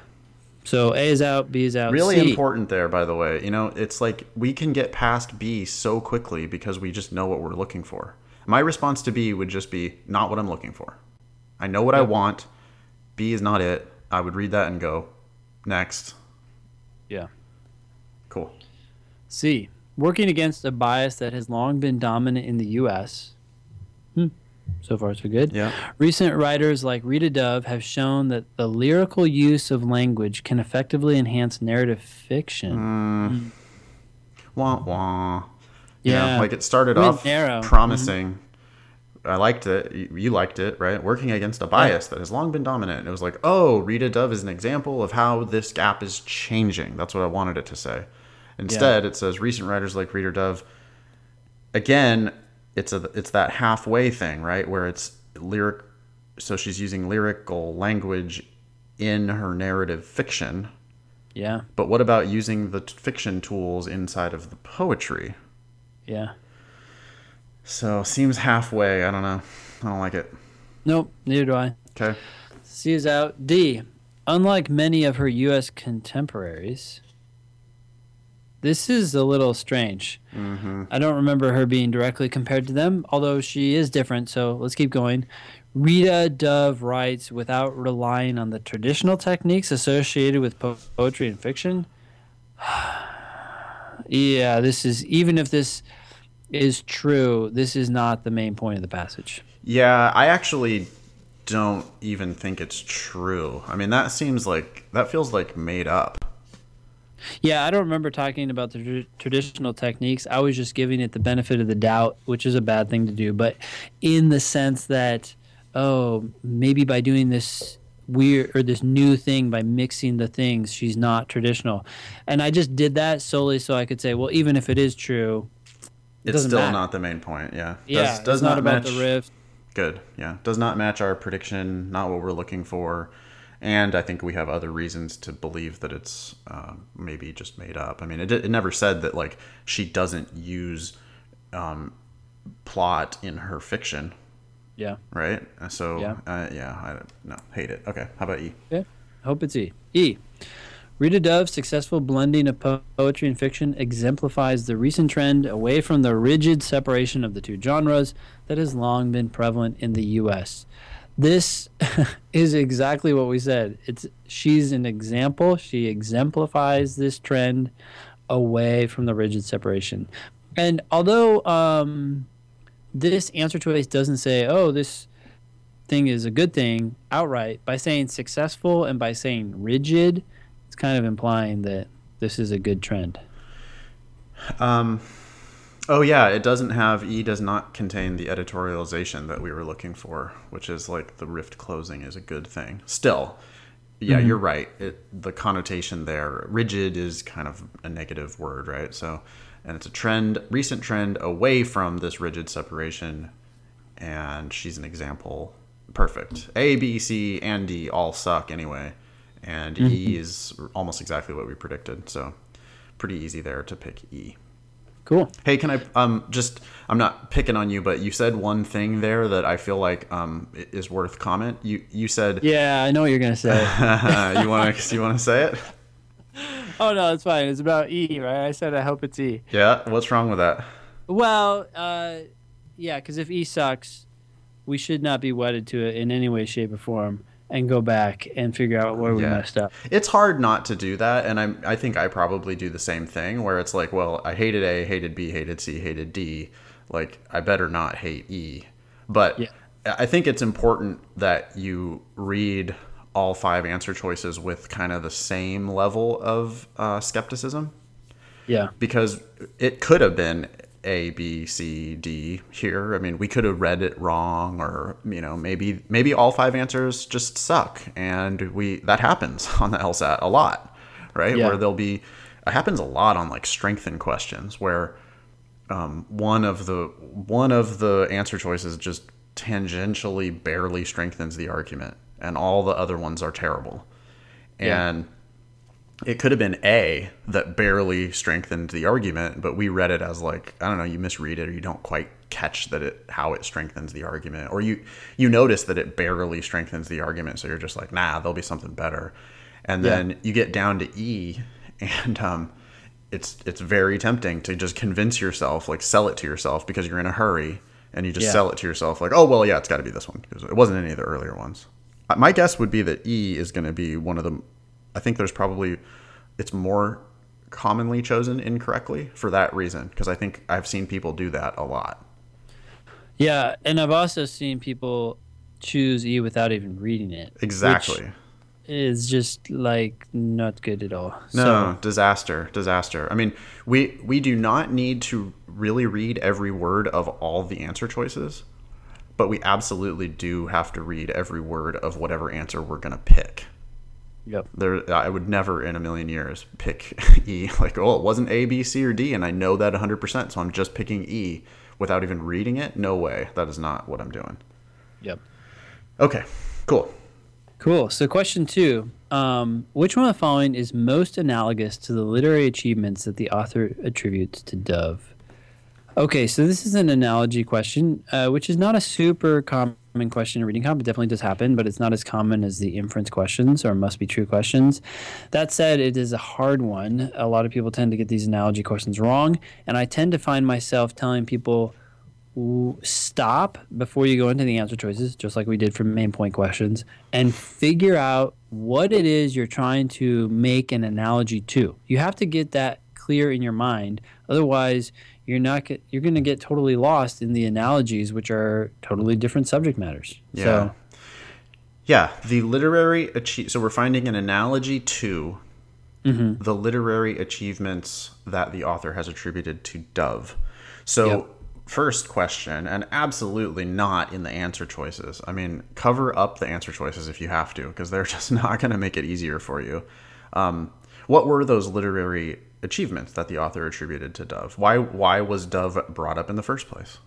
So A is out, B is out.
Really
C.
important there, by the way. You know, it's like we can get past B so quickly because we just know what we're looking for. My response to B would just be not what I'm looking for. I know what I want. B is not it. I would read that and go, next.
Yeah.
Cool.
C. Working against a bias that has long been dominant in the U.S. Hmm. So far, so good.
Yeah.
Recent writers like Rita Dove have shown that the lyrical use of language can effectively enhance narrative fiction. Mm. Hmm.
Wah wah. You know,
Yeah.
like it started
Went
off
narrow. Mm-hmm.
promising, I liked it. You liked it, right? Working against a bias that has long been dominant. And it was like, oh, Rita Dove is an example of how this gap is changing. That's what I wanted it to say. Instead, it says recent writers like Rita Dove. Again, it's a it's that halfway thing, right? Where it's lyric. So she's using lyrical language in her narrative fiction.
Yeah.
But what about using the t- fiction tools inside of the poetry?
Yeah.
So seems halfway. I don't know. I don't like it.
Nope. Neither do I.
Okay.
C is out. D. Unlike many of her U.S. contemporaries, this is a little strange.
Mm-hmm.
I don't remember her being directly compared to them, although she is different. So let's keep going. Rita Dove writes without relying on the traditional techniques associated with po- poetry and fiction. yeah, this is even if this is true, this is not the main point of the passage.
Yeah, I actually don't even think it's true. I mean, that seems like that feels like made up.
Yeah, I don't remember talking about the tr- traditional techniques. I was just giving it the benefit of the doubt, which is a bad thing to do, but in the sense that, oh, maybe by doing this weird or this new thing by mixing the things, she's not traditional. And I just did that solely so I could say, well, even if it is true, it
It's still
matter.
not the main point. Yeah.
yeah,
Does, does
it's not, about
match,
the riff.
Good. Yeah. Does not match our prediction. Not what we're looking for. And I think we have other reasons to believe that it's uh, maybe just made up. I mean, it, it never said that like she doesn't use um, plot in her fiction,
Yeah.
right? So
Yeah.
Uh, yeah, I no hate it. Okay, how about E?
Yeah. Hope it's E. E. Rita Dove's successful blending of po- poetry and fiction exemplifies the recent trend away from the rigid separation of the two genres that has long been prevalent in the U.S. This is exactly what we said. It's she's an example. She exemplifies this trend away from the rigid separation. And although um, this answer choice doesn't say, "Oh, this thing is a good thing outright by saying successful and by saying rigid it's kind of implying that this is a good trend
Um, oh yeah, it doesn't have E does not contain the editorialization that we were looking for, which is like the rift closing is a good thing. Still, yeah, mm-hmm. you're right. It the connotation there, rigid is kind of a negative word, right? So, and it's a trend, recent trend away from this rigid separation, and she's an example. Perfect. A, B, C, and D all suck anyway, and E mm-hmm. is almost exactly what we predicted. So, pretty easy there to pick E.
cool
Hey, can I um just I'm not picking on you, but you said one thing there that I feel like um is worth comment. You you said
yeah i know what you're gonna say
you want to you want to say it?
oh no it's fine it's about e right i said i hope it's e
Yeah. What's wrong with that?
well uh yeah because if e sucks we should not be wedded to it in any way shape or form and go back and figure out where we
Yeah.
messed up
It's hard not to do that, and I I think I probably do the same thing where it's like, well, I hated A, hated B, hated C, hated D. Like I better not hate E. But
Yeah.
I think it's important that you read all five answer choices with kind of the same level of uh, skepticism.
yeah
because it could have been A, B, C, D here. I mean, we could have read it wrong, or you know, maybe maybe all five answers just suck, and we that happens on the LSAT a lot, right?
Yeah.
Where there'll be it happens a lot on like strengthen questions where um, one of the one of the answer choices just tangentially barely strengthens the argument, and all the other ones are terrible,
Yeah.
It could have been A that barely strengthened the argument, but we read it as like I don't know, you misread it or you don't quite catch that it how it strengthens the argument, or you you notice that it barely strengthens the argument, so you're just like, nah, there'll be something better, and
Yeah.
then you get down to E, and um, it's it's very tempting to just convince yourself, like sell it to yourself because you're in a hurry, and you just
Yeah.
sell it to yourself, like, oh well, yeah, it's got to be this one because it wasn't any of the earlier ones. Uh, My guess would be that E is going to be one of the. I think there's probably it's more commonly chosen incorrectly for that reason because I think I've seen people do that a lot.
yeah and i've also seen people choose e without even reading it
Exactly.
is just like not good at all
No,
so,
disaster, disaster. I mean, we we do not need to really read every word of all the answer choices, but we absolutely do have to read every word of whatever answer we're going to pick.
Yep.
There, I would never in a million years pick E. Like, oh, it wasn't A, B, C, or D, and I know that 100%, so I'm just picking E without even reading it. No way. That is not what I'm doing.
Yep.
Okay, cool.
Cool. So, question two um, Which one of the following is most analogous to the literary achievements that the author attributes to Dove? Okay, so this is an analogy question, uh, which is not a super common question in reading comp. It definitely does happen, but it's not as common as the inference questions or must be true questions. That said, it is a hard one. A lot of people tend to get these analogy questions wrong, and I tend to find myself telling people, stop before you go into the answer choices, just like we did for main point questions, and figure out what it is you're trying to make an analogy to. You have to get that clear in your mind. Otherwise, you're not get, you're going to get totally lost in the analogies, which are totally different subject matters.
Yeah.
So,
Yeah, the literary achieve. So we're finding an analogy to the literary achievements that the author has attributed to Dove. So,
Yep.
first question, and absolutely not in the answer choices. I mean, cover up the answer choices if you have to, because they're just not going to make it easier for you. Um, what were those literary achievements that the author attributed to Dove? Why why was Dove brought up in the first place?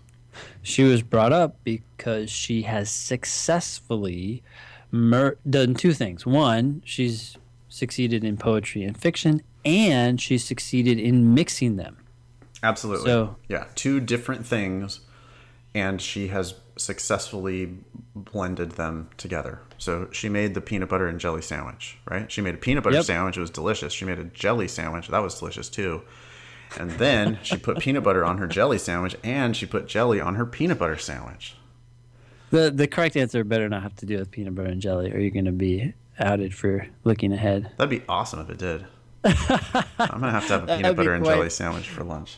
She was brought up because she has successfully mer- done two things. One, she's succeeded in poetry and fiction, and she's succeeded in mixing them.
Absolutely.
So-
yeah, two different things, and she has successfully blended them together. So she made the peanut butter and jelly sandwich, right? She made a peanut butter
Yep.
sandwich; it was delicious. She made a jelly sandwich; that was delicious too. And then she put peanut butter on her jelly sandwich, and she put jelly on her peanut butter sandwich.
The the correct answer better not have to do with peanut butter and jelly, or you're going to be outed for looking ahead.
That'd be awesome if it did. I'm gonna have to have a peanut butter and
quite-
jelly sandwich for lunch.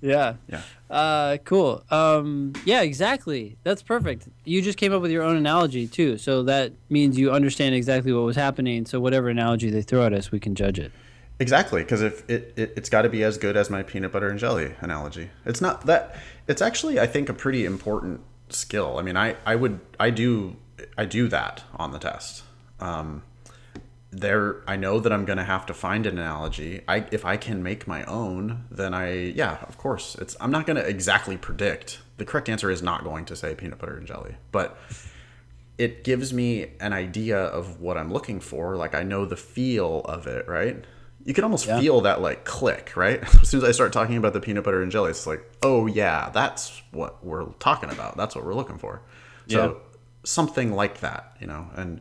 Yeah.
Yeah.
Uh, cool. Um, yeah, exactly. That's perfect. You just came up with your own analogy too, so that means you understand exactly what was happening. So whatever analogy they throw at us, we can judge it.
Exactly, because if it, it it's got to be as good as my peanut butter and jelly analogy. It's not that. It's actually, I think, a pretty important skill. I mean, I I would I do I do that on the test. Um, there, I know that I'm going to have to find an analogy. I if I can make my own, then I yeah, of course. It's I'm not going to exactly predict. The correct answer is not going to say peanut butter and jelly, but it gives me an idea of what I'm looking for. Like I know the feel of it, right? You can almost
Yeah.
feel that like click, right? As soon as I start talking about the peanut butter and jelly, it's like, oh yeah, that's what we're talking about. That's what we're looking for. So
Yeah.
something like that, you know. And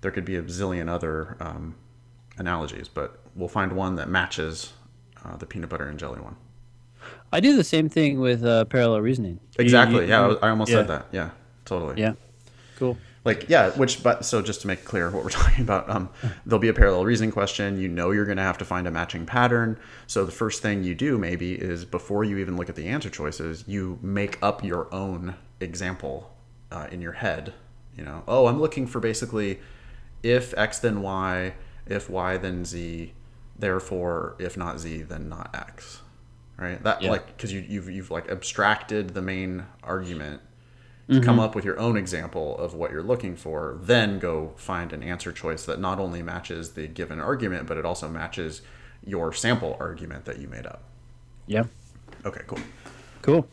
there could be a zillion other um, analogies, but we'll find one that matches uh, the peanut butter and jelly one.
I do the same thing with uh, parallel reasoning.
Exactly.
you-
yeah, I I almost
yeah.
said that. Yeah, totally.
Yeah. Cool.
like yeah which but so just to make clear what we're talking about um, there'll be a parallel reasoning question you know you're going to have to find a matching pattern so the first thing you do maybe is before you even look at the answer choices you make up your own example uh, in your head you know oh i'm looking for basically if x then y if y then z therefore if not z then not x right that
Yeah.
like because you, you've, you've like abstracted the main argument to mm-hmm. come up with your own example of what you're looking for, then go find an answer choice that not only matches the given argument, but it also matches your sample argument that you made up.
Yeah.
Okay, cool.
Cool.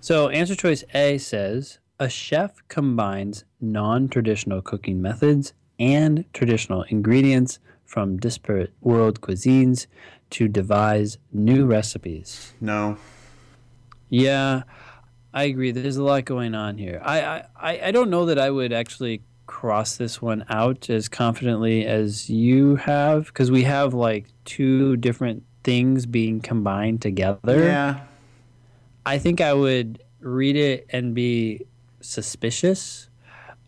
So answer choice A says a chef combines non-traditional cooking methods and traditional ingredients from disparate world cuisines to devise new recipes.
No,
Yeah, I agree. There's a lot going on here. I I, I don't know that I would actually cross this one out as confidently as you have because we have like two different things being combined together.
yeah,
I think I would read it and be suspicious,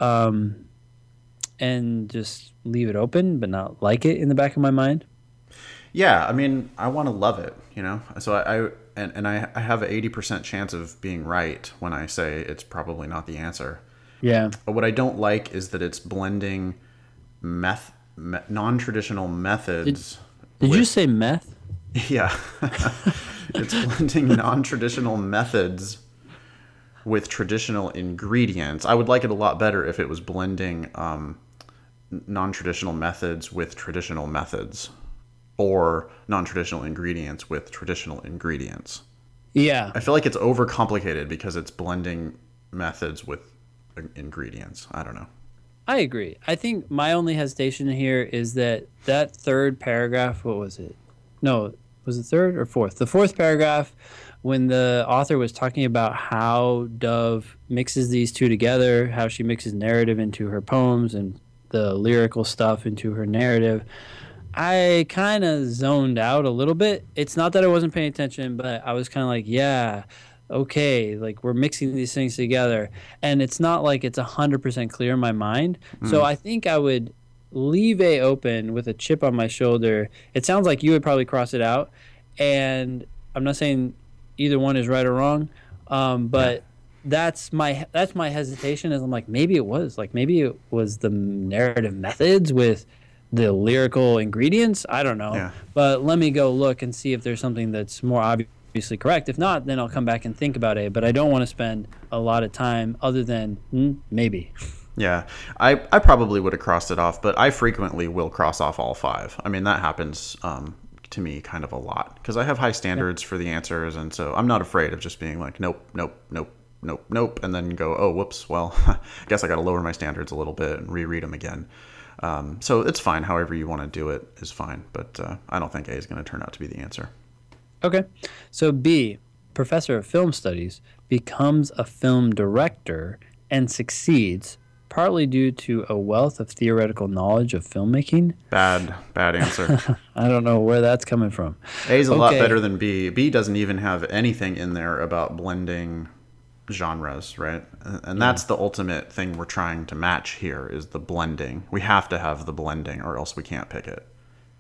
um, and just leave it open, but not like it in the back of my mind.
yeah. I mean, I want to love it, you know. So I, I and and I, I have an eighty percent chance of being right when I say it's probably not the answer.
Yeah.
But what I don't like is that it's blending meth, me, non-traditional methods.
Did you
with-
say meth?
Yeah. it's blending non traditional methods with traditional ingredients. I would like it a lot better if it was blending um, non-traditional methods with traditional methods, or non-traditional ingredients with traditional ingredients.
Yeah.
I feel like it's overcomplicated because it's blending methods with ingredients. I don't know.
I agree. I think my only hesitation here is that that third paragraph, what was it? No, was it third or fourth? The fourth paragraph, when the author was talking about how Dove mixes these two together, how she mixes narrative into her poems and the lyrical stuff into her narrative, I kind of zoned out a little bit. It's not that I wasn't paying attention, but I was kind of like, yeah, okay, like we're mixing these things together. And it's not like it's 100% clear in my mind. Mm. So I think I would leave A open with a chip on my shoulder. It sounds like you would probably cross it out. And I'm not saying either one is right or wrong, um, but. Yeah that's my that's my hesitation is I'm like maybe it was like maybe it was the narrative methods with the lyrical ingredients. I don't know. Yeah. But let me go look and see if there's something that's more obviously correct. If not, then I'll come back and think about it. But I don't want to spend a lot of time other than hmm, maybe.
Yeah, I, I probably would have crossed it off, but I frequently will cross off all five. I mean, that happens um, to me kind of a lot because I have high standards yeah. for the answers. And so I'm not afraid of just being like, nope, nope, nope, nope, nope, and then go, oh, whoops, well, I guess I got to lower my standards a little bit and reread them again. Um, so it's fine. However you want to do it is fine. But uh, I don't think A is going to turn out to be the answer.
Okay. So B, professor of film studies, becomes a film director and succeeds partly due to a wealth of theoretical knowledge of filmmaking.
Bad, bad answer.
I don't know where that's coming from.
A is a okay. lot better than B. B doesn't even have anything in there about blending genres, right? And that's the ultimate thing we're trying to match here is the blending. We have to have the blending or else we can't pick it.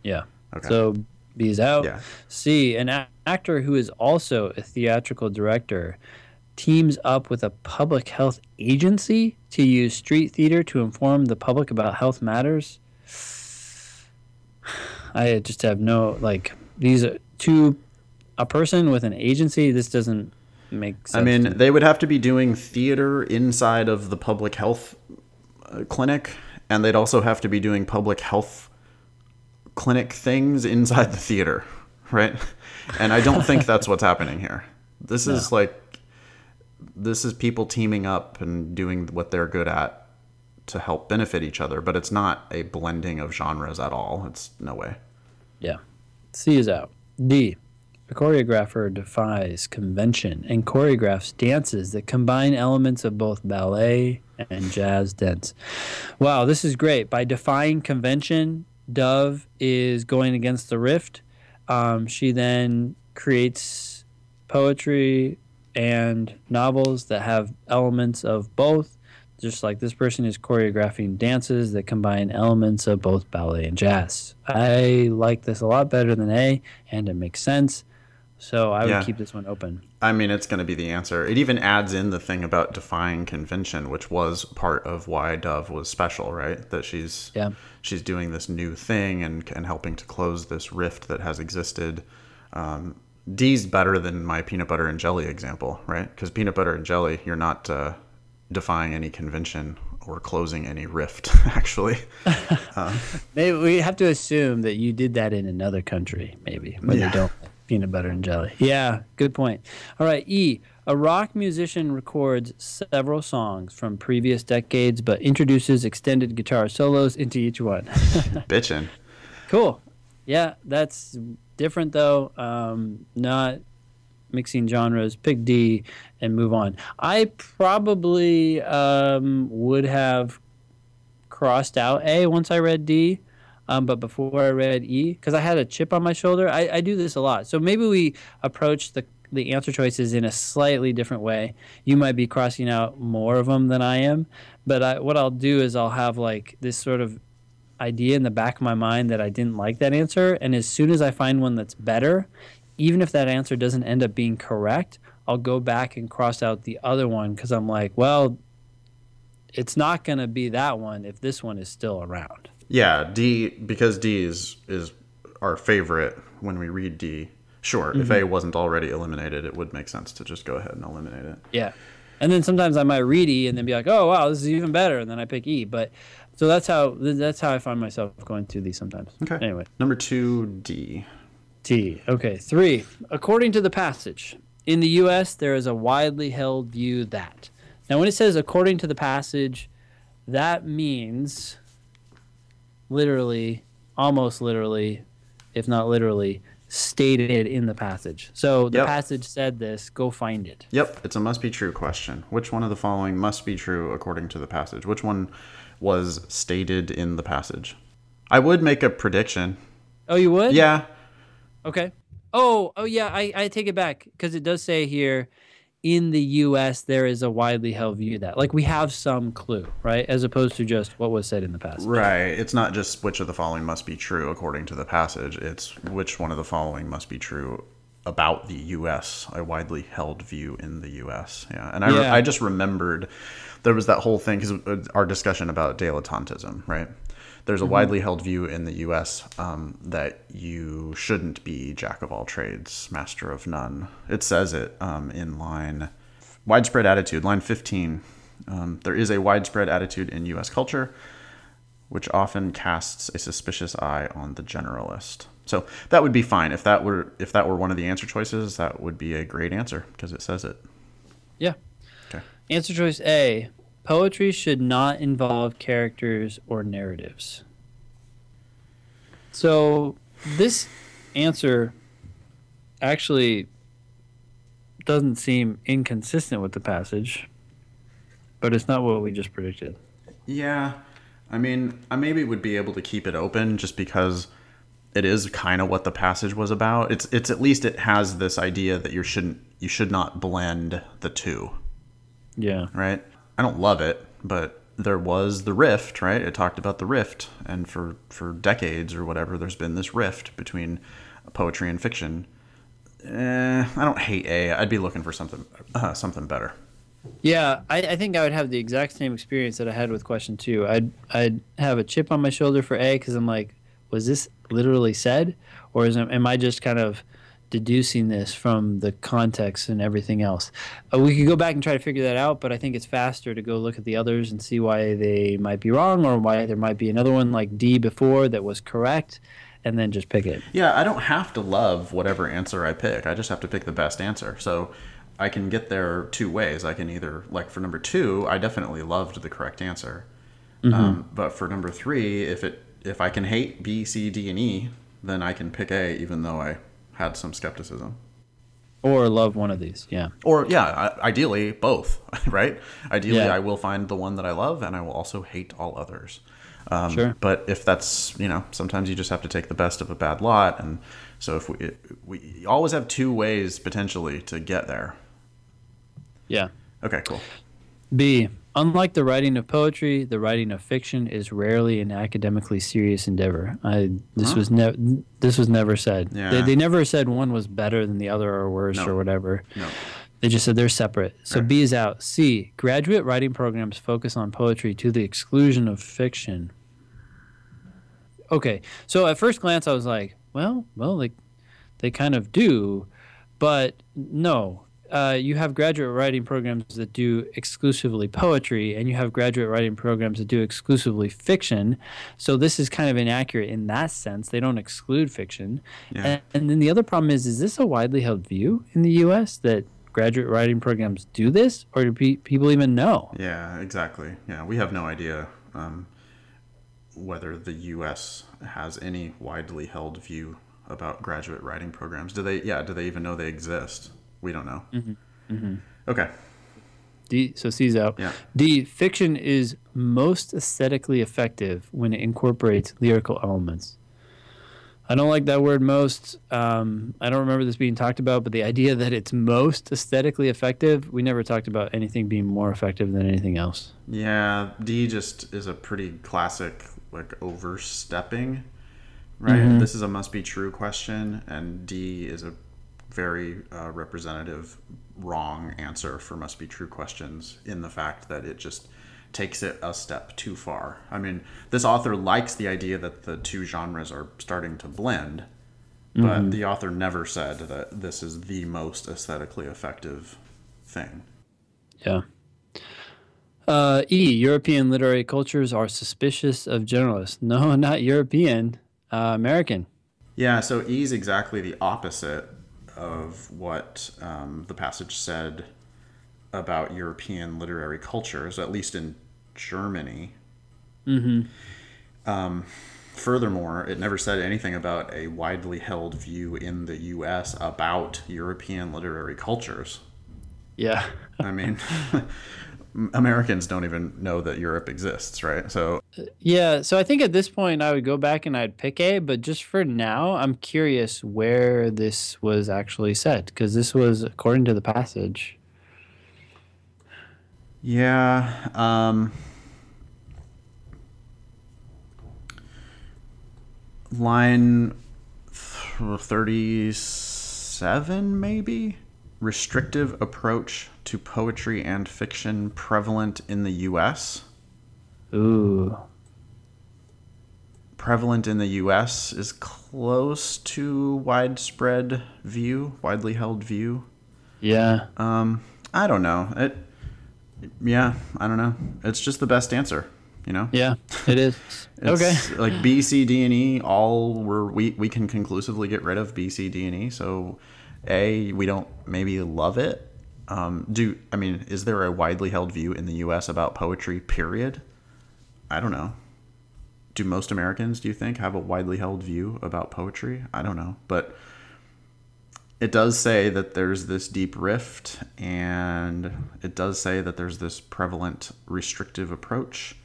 Yeah. Okay. So B is out. Yeah. C, an a- actor who is also a theatrical director teams up with a public health agency to use street theater to inform the public about health matters. I just have no like these are two a person with an agency this doesn't make sense.
I mean, they would have to be doing theater inside of the public health uh, clinic, and they'd also have to be doing public health clinic things inside the theater, right? And I don't think that's what's happening here. This no. is like this is people teaming up and doing what they're good at to help benefit each other, but it's not a blending of genres at all. It's no way.
Yeah. C is out. D. A choreographer defies convention and choreographs dances that combine elements of both ballet and jazz dance. Wow, this is great. By defying convention, Dove is going against the rift. Um, she then creates poetry and novels that have elements of both, just like this person is choreographing dances that combine elements of both ballet and jazz. I like this a lot better than A, and it makes sense. So I would yeah. keep this one open.
I mean, it's going to be the answer. It even adds in the thing about defying convention, which was part of why Dove was special, right? That she's yeah. she's doing this new thing and and helping to close this rift that has existed. Um, D's better than my peanut butter and jelly example, right? Because peanut butter and jelly, you're not uh, defying any convention or closing any rift, actually.
um, maybe we have to assume that you did that in another country, maybe where yeah. they don't peanut butter and jelly. Yeah, good point. All right, E. A rock musician records several songs from previous decades, but introduces extended guitar solos into each one.
Bitchin'.
Cool. Yeah, that's different though. Um, not mixing genres. Pick D and move on. I probably um, would have crossed out A once I read D. Um, but before I read E, because I had a chip on my shoulder, I, I do this a lot. So maybe we approach the the answer choices in a slightly different way. You might be crossing out more of them than I am, but I, what I'll do is I'll have like this sort of idea in the back of my mind that I didn't like that answer, and as soon as I find one that's better, even if that answer doesn't end up being correct, I'll go back and cross out the other one because I'm like, well, it's not going to be that one if this one is still around.
Yeah, D because D is is our favorite when we read D. Sure, mm-hmm. if A wasn't already eliminated, it would make sense to just go ahead and eliminate it.
Yeah. And then sometimes I might read E and then be like, oh wow, this is even better, and then I pick E. But so that's how that's how I find myself going through these sometimes.
Okay.
Anyway,
Number two, D.
T. Okay, three. According to the passage, in the U.S., there is a widely held view that. Now, when it says according to the passage, that means literally, almost literally, if not literally, stated in the passage. So the
Yep.
passage said this, go find it.
Yep, it's a must be true question. Which one of the following must be true according to the passage? Which one was stated in the passage? I would make a prediction.
Oh, you would?
Yeah.
Okay. Oh, oh yeah, I, I take it back because it does say here in the US there is a widely held view that like we have some clue, right? As opposed to just what was said in the past.
Right. It's not just which of the following must be true according to the passage. It's which one of the following must be true about the U.S. A widely held view in the U.S. Yeah. And I, re- I just remembered there was that whole thing because uh, our discussion about dilettantism, right? There's a widely held view in the U.S. Um, that you shouldn't be jack of all trades, master of none. It says it um, in line widespread attitude, line 15. Um, there is a widespread attitude in U.S. culture which often casts a suspicious eye on the generalist. So that would be fine if that were if that were one of the answer choices. That would be a great answer because it says it.
Yeah.
Okay.
Answer choice A. Poetry should not involve characters or narratives. So this answer actually doesn't seem inconsistent with the passage, but it's not what we just predicted.
Yeah, I mean, I maybe would be able to keep it open just because it is kind of what the passage was about. It's it's at least it has this idea that you shouldn't you should not blend the two.
Yeah.
right? I don't love it, but there was the rift, right? It talked about the rift, and for for decades or whatever, there's been this rift between poetry and fiction. Eh, I don't hate A. I'd be looking for something uh, something better.
Yeah, I, I think I would have the exact same experience that I had with question two. I'd I'd have a chip on my shoulder for A because I'm like, was this literally said, or is am I just kind of deducing this from the context and everything else? Uh, we could go back and try to figure that out, but I think it's faster to go look at the others and see why they might be wrong or why there might be another one like D before that was correct, and then just pick it.
Yeah, I don't have to love whatever answer I pick. I just have to pick the best answer. So I can get there two ways. I can either like for number two, I definitely loved the correct answer. Um, but for number three, if it if I can hate B, C, D, and E, then I can pick A, even though I had some skepticism.
Or love one of these. Yeah.
Or yeah, ideally both, right? Ideally,
Yeah.
I will find the one that I love, and I will also hate all others. Um,
Sure.
But if that's you know, sometimes you just have to take the best of a bad lot, and so if we we always have two ways potentially to get there.
Yeah.
Okay, cool.
B. Unlike the writing of poetry, the writing of fiction is rarely an academically serious endeavor. I this
Huh?
was never this was never said. They, they never said one was better than the other or worse
No.
or whatever.
No.
They just said they're separate. So
Right.
B is out. C. Graduate writing programs focus on poetry to the exclusion of fiction. Okay, so at first glance, I was like, well, well, like they kind of do, but no. Uh, you have graduate writing programs that do exclusively poetry, and you have graduate writing programs that do exclusively fiction. So this is kind of inaccurate in that sense. They don't exclude fiction.
Yeah.
And, and then the other problem is: is this a widely held view in the U.S. that graduate writing programs do this, or do pe- people even know?
Yeah, exactly. Yeah, we have no idea um, whether the U.S. has any widely held view about graduate writing programs. Do they? Yeah, do they even know they exist? We don't know.
Mm-hmm.
Okay.
D, so C's out.
Yeah.
D, fiction is most aesthetically effective when it incorporates lyrical elements. I don't like that word most. Um, I don't remember this being talked about, but the idea that it's most aesthetically effective, we never talked about anything being more effective than anything else.
Yeah, D just is a pretty classic like overstepping, right?
Mhm.
This is a must be true question, and D is a very uh, representative wrong answer for must be true questions in the fact that it just takes it a step too far. I mean, this author likes the idea that the two genres are starting to blend, but the author never said that this is the most aesthetically effective thing.
Yeah. Uh, e. European literary cultures are suspicious of generalists. No, not European. Uh, American.
Yeah, so E is exactly the opposite of what um, the passage said about European literary cultures, at least in Germany.
Mm-hmm.
Um, furthermore, it never said anything about a widely held view in the U.S. about European literary cultures.
Yeah.
I mean, Americans don't even know that Europe exists, right? So
Yeah, so I think at this point I would go back and I'd pick A, but just for now, I'm curious where this was actually set because this was according to the passage.
Yeah. Um, line 37, maybe? Restrictive approach to poetry and fiction prevalent in the U.S.
Ooh.
Prevalent in the U.S. is close to widespread view, widely held view.
Yeah.
Um, I don't know. It. Yeah, I don't know. It's just the best answer, you know.
Yeah, it is. okay.
Like B, C, D, and E. All were we we can conclusively get rid of B, C, D, and E. So, A, we don't maybe love it. Um, do I mean is there a widely held view in the U.S. about poetry? Period. I don't know. Do most Americans, do you think, have a widely held view about poetry? I don't know, but it does say that there's this deep rift, and it does say that there's this prevalent restrictive approach,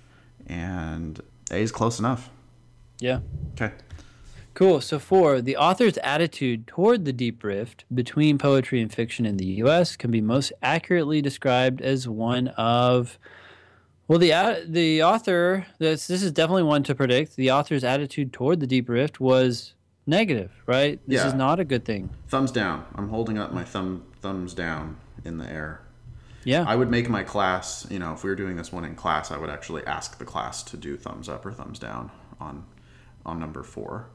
and A is close enough.
Yeah.
Okay.
Cool. So, four, the author's attitude toward the deep rift between poetry and fiction in the U.S. can be most accurately described as one of, well, the the author. This this is definitely one to predict. The author's attitude toward the deep rift was negative, right? This
Yeah.
is not a good thing.
Thumbs down. I'm holding up my thumb thumbs down in the air.
Yeah.
I would make my class, you know, if we were doing this one in class, I would actually ask the class to do thumbs up or thumbs down on on number four.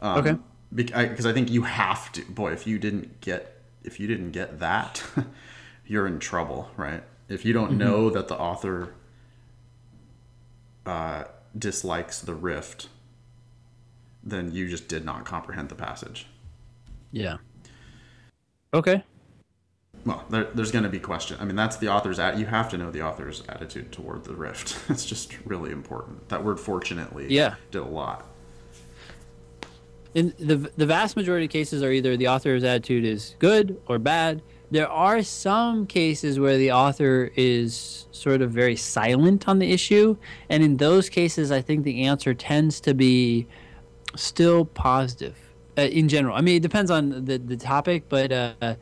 Um,
Okay.
Because I, think you have to. Boy, if you didn't get if you didn't get that, you're in trouble, right? If you don't know that the author uh, dislikes the rift, then you just did not comprehend the passage.
yeah. Okay.
Well, there, there's going to be question. I mean, that's the author's at. You have to know the author's attitude toward the rift. It's just really important. That word, fortunately,
Yeah.
did a lot.
In the the vast majority of cases are either the author's attitude is good or bad. There are some cases where the author is sort of very silent on the issue, and in those cases, I think the answer tends to be still positive uh, in general. I mean, it depends on the the topic, but uh,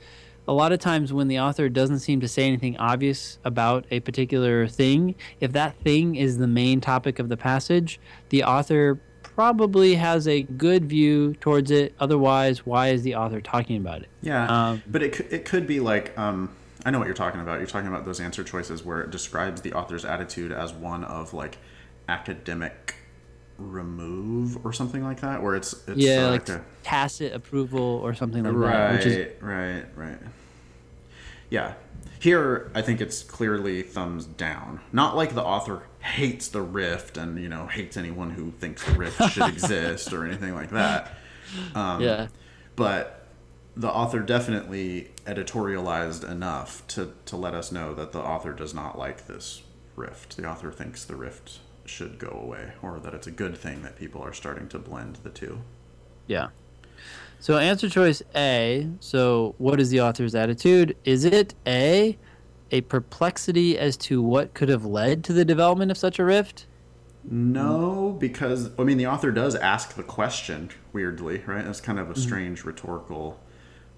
a lot of times when the author doesn't seem to say anything obvious about a particular thing, if that thing is the main topic of the passage, the author probably has a good view towards it. Otherwise, why is the author talking about it?
Yeah,
Um,
but it could, it could be like um, I know what you're talking about. You're talking about those answer choices where it describes the author's attitude as one of like academic remove or something like that, where it's, it's
yeah,
uh,
like
a,
tacit approval or something like that.
right, right, right. Yeah. Here, I think it's clearly thumbs down. Not like the author hates the rift and you know hates anyone who thinks the rift should exist or anything like that. Um,
yeah,
But the author definitely editorialized enough to to let us know that the author does not like this rift. The author thinks the rift should go away, or that it's a good thing that people are starting to blend the two.
yeah. So answer choice A. So what is the author's attitude? Is it A, a perplexity as to what could have led to the development of such a rift?
No, because I mean the author does ask the question weirdly, right? That's kind of a strange rhetorical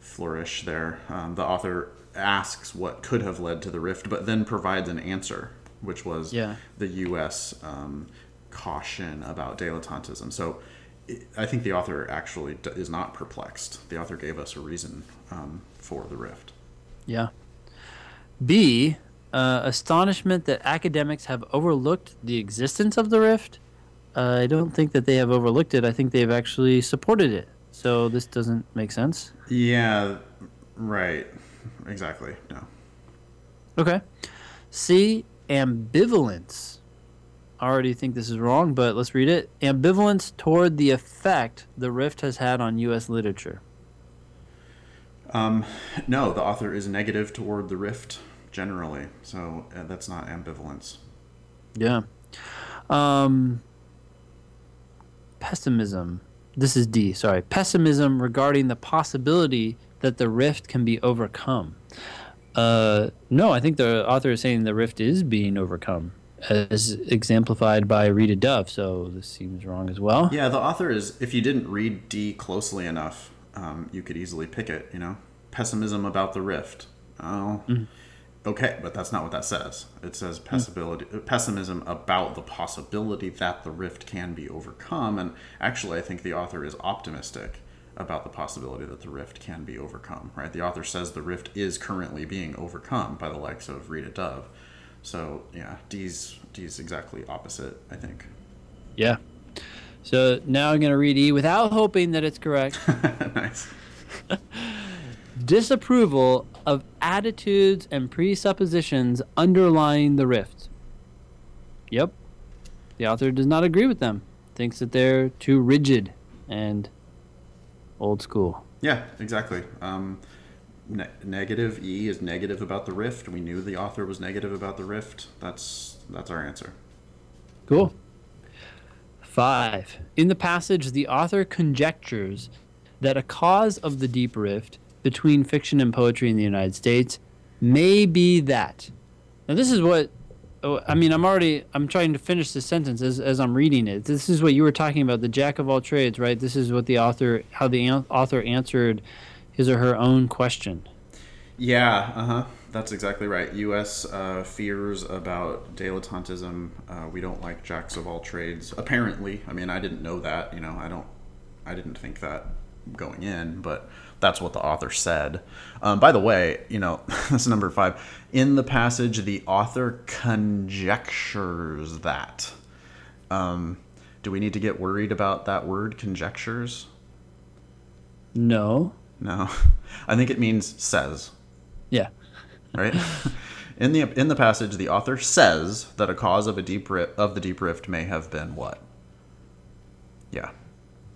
flourish there. Um, the author asks what could have led to the rift, but then provides an answer, which was
Yeah.
the U.S. Um, caution about dilettantism. So i think the author actually is not perplexed. The author gave us a reason um, for the rift.
Yeah. B, uh, astonishment that academics have overlooked the existence of the rift. Uh, I don't think that they have overlooked it. I think they've actually supported it. So this doesn't make sense.
Yeah, right. Exactly. No.
Okay. C. Ambivalence. I already think this is wrong, but let's read it. Ambivalence toward the effect the rift has had on U.S. literature.
Um, no, the author is negative toward the rift generally, so uh, that's not ambivalence.
Yeah. Um, pessimism. This is D, sorry. Pessimism regarding the possibility that the rift can be overcome. Uh, no, I think the author is saying the rift is being overcome, as exemplified by Rita Dove, so this seems wrong as well.
Yeah, the author is, if you didn't read D closely enough, um, you could easily pick it, you know? Pessimism about the rift. Oh, mm-hmm. okay, but that's not what that says. It says mm-hmm. pessimism about the possibility that the rift can be overcome. And actually, I think the author is optimistic about the possibility that the rift can be overcome, right? The author says the rift is currently being overcome by the likes of Rita Dove. So, yeah, D's, D's exactly opposite, I think.
Yeah. So now I'm going to read E without hoping that it's correct.
nice.
Disapproval of attitudes and presuppositions underlying the rift. Yep. The author does not agree with them. Thinks that they're too rigid and old school.
Yeah, exactly. Um, ne- negative E is negative about the rift. We knew the author was negative about the rift. That's that's our answer.
Cool. Five. In the passage, the author conjectures that a cause of the deep rift between fiction and poetry in the United States may be that. Now, this is what oh, I mean. I'm already. I'm trying to finish the sentence as, as I'm reading it. This is what you were talking about, the jack of all trades, right? This is what the author, how the author answered his or her own question.
Yeah. Uh huh. That's exactly right. U.S. Uh, fears about dilettantism. Uh, we don't like jacks of all trades. Apparently, I mean, I didn't know that. You know, I don't. I didn't think that going in, but that's what the author said. Um, by the way, you know, that's number five. In the passage, the author conjectures that. Um, do we need to get worried about that word, conjectures?
No.
No. I think it means says.
Yeah
right? in the in the passage, the author says that a cause of a deep rift, of the deep rift may have been what? Yeah.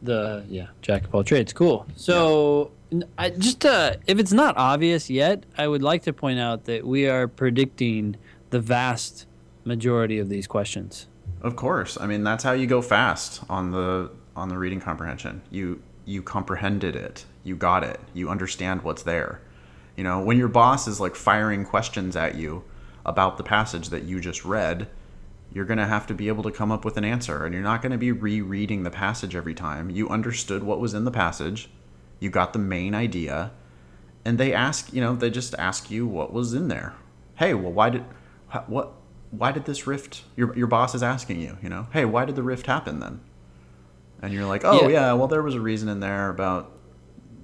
The yeah, jack of all trades. Cool. So, yeah. I just uh, if it's not obvious yet, I would like to point out that we are predicting the vast majority of these questions.
Of course. I mean, that's how you go fast on the on the reading comprehension. You you comprehended it. You got it. You understand what's there. You know, when your boss is like firing questions at you about the passage that you just read, you're going to have to be able to come up with an answer and you're not going to be rereading the passage every time. You understood what was in the passage. You got the main idea and they ask, you know, they just ask you what was in there. Hey, well why did what why did this rift your your boss is asking you, you know? Hey, why did the rift happen then? And you're like, "Oh, yeah, yeah well there was a reason in there about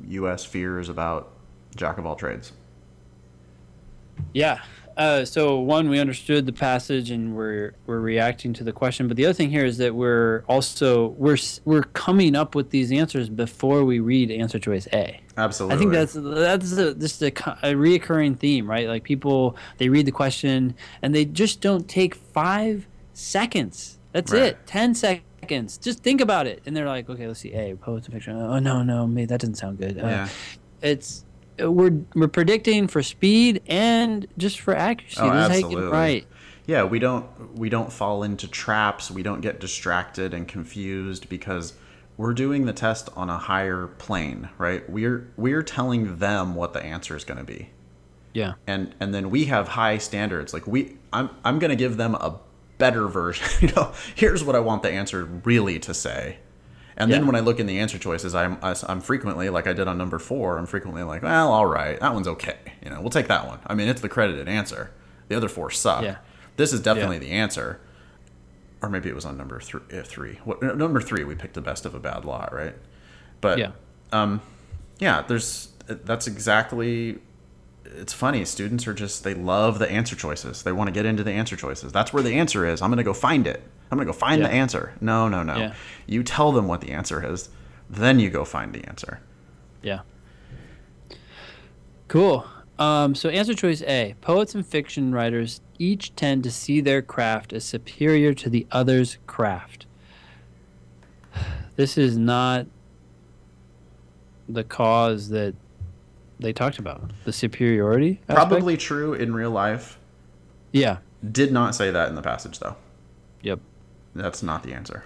US fears about jack of all trades.
Yeah. Uh, so one, we understood the passage and we're we're reacting to the question. But the other thing here is that we're also we're we're coming up with these answers before we read answer choice A.
Absolutely.
I think that's that's a, just a, a reoccurring theme, right? Like people they read the question and they just don't take five seconds. That's right. it. Ten seconds. Just think about it, and they're like, okay, let's see. A post a picture. Oh no, no, me that doesn't sound good. Uh, yeah. It's we're we're predicting for speed and just for accuracy. Oh, absolutely. right.
Yeah, we don't we don't fall into traps. We don't get distracted and confused because we're doing the test on a higher plane, right? We're we're telling them what the answer is going to be.
Yeah.
And and then we have high standards. Like we I'm I'm going to give them a better version. you know, here's what I want the answer really to say. And yeah. then when I look in the answer choices, I'm I'm frequently like I did on number four. I'm frequently like, well, all right, that one's okay. You know, we'll take that one. I mean, it's the credited answer. The other four suck. Yeah. This is definitely yeah. the answer. Or maybe it was on number th- uh, three. What, number three, we picked the best of a bad lot, right? But yeah, um, yeah. There's that's exactly. It's funny. Students are just they love the answer choices. They want to get into the answer choices. That's where the answer is. I'm going to go find it. I'm going to go find yeah. the answer. No, no, no. Yeah. You tell them what the answer is, then you go find the answer.
Yeah. Cool. Um, so, answer choice A poets and fiction writers each tend to see their craft as superior to the other's craft. This is not the cause that they talked about. The superiority. aspect?
Probably true in real life.
Yeah.
Did not say that in the passage, though.
Yep.
That's not the answer.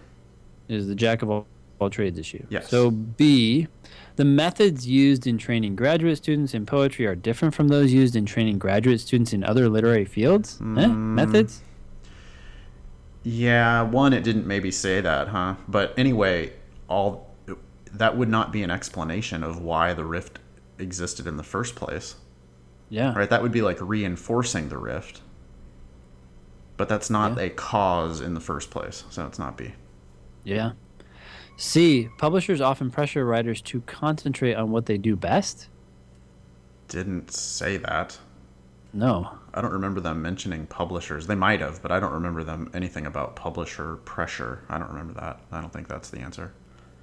Is the jack of all, all trades issue.
Yes.
So B, the methods used in training graduate students in poetry are different from those used in training graduate students in other literary fields. Eh?
Mm.
Methods?
Yeah, one, it didn't maybe say that, huh? But anyway, all that would not be an explanation of why the rift existed in the first place,
Yeah.
right? That would be like reinforcing the rift. But that's not
Yeah.
a cause in the first place, so it's not B.
Yeah. C, publishers often pressure writers to concentrate on what they do best.
Didn't say that.
No.
I don't remember them mentioning publishers. They might have, but I don't remember them anything about publisher pressure. I don't remember that. I don't think that's the answer.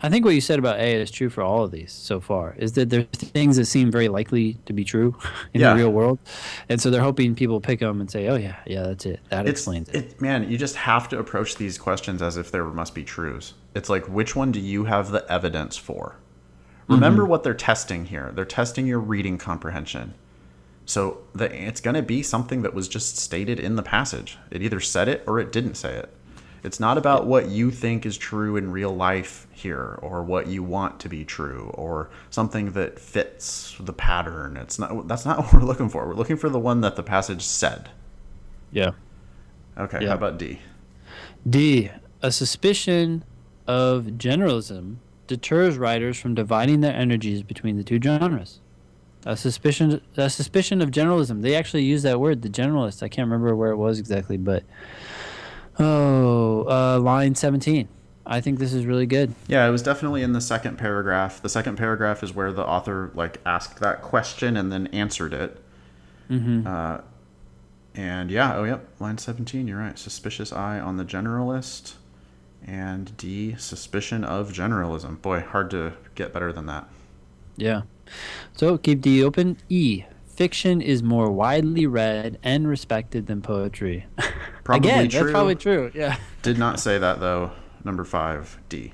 I think what you said about A is true for all of these so far. Is that there's things that seem very likely to be true in
Yeah.
the real world, and so they're hoping people pick them and say, "Oh yeah, yeah, that's it. That
It's,
explains it."
it. Man, you just have to approach these questions as if there must be truths. It's like, which one do you have the evidence for? Remember mm-hmm. what they're testing here. They're testing your reading comprehension. So the, it's going to be something that was just stated in the passage. It either said it or it didn't say it. It's not about what you think is true in real life here or what you want to be true or something that fits the pattern. It's not that's not what we're looking for. We're looking for the one that the passage said.
yeah.
Okay,
Yeah.
how about D?
D. A suspicion of generalism deters writers from dividing their energies between the two genres. A suspicion, a suspicion of generalism. They actually use that word, the generalist. I can't remember where it was exactly, but oh, uh, line seventeen. I think this is really good.
Yeah, it was definitely in the second paragraph. The second paragraph is where the author like asked that question and then answered it.
Mm-hmm.
Uh, and yeah, oh yep, line seventeen. You're right. Suspicious eye on the generalist, and D suspicion of generalism. Boy, hard to get better than that.
Yeah. So keep D open. E. Fiction is more widely read and respected than poetry.
Probably
Again,
true.
that's probably true. Yeah.
Did not say that though. Number five, D.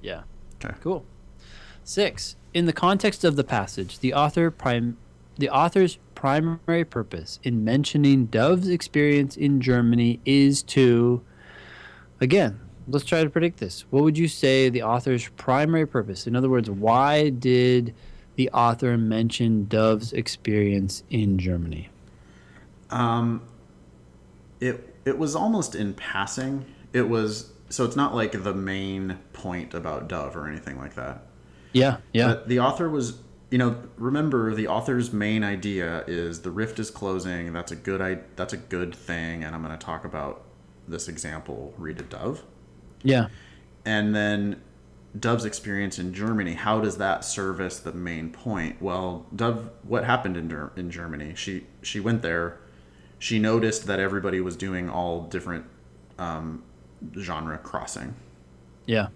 Yeah.
Okay.
Cool. Six. In the context of the passage, the author prime the author's primary purpose in mentioning Dove's experience in Germany is to again, let's try to predict this. What would you say the author's primary purpose? In other words, why did the author mention Dove's experience in Germany?
Um, it it was almost in passing. It was so it's not like the main point about Dove or anything like that.
Yeah, yeah.
But the author was, you know, remember the author's main idea is the rift is closing. That's a good I that's a good thing, and I'm going to talk about this example. Rita Dove,
yeah.
and then Dove's experience in Germany. How does that service the main point? Well, Dove, what happened in in Germany? She she went there. She noticed that everybody was doing all different um, genre crossing
Yeah.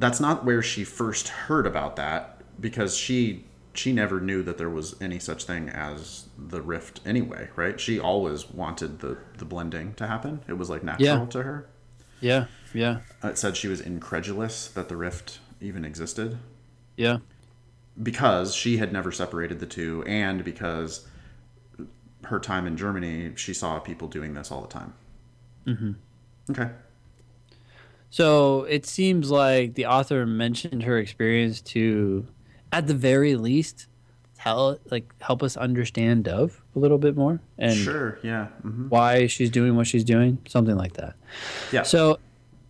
that's not where she first heard about that because she she never knew that there was any such thing as the rift anyway right she always wanted the the blending to happen it was like natural
Yeah.
to her
Yeah. Yeah.
it said she was incredulous that the rift even existed
Yeah.
because she had never separated the two and because her time in germany she saw people doing this all the time mm-hmm. okay
So it seems like the author mentioned her experience to, at the very least, tell like help us understand Dove a little bit more and
sure yeah hmm
why she's doing what she's doing, something like that.
yeah
So,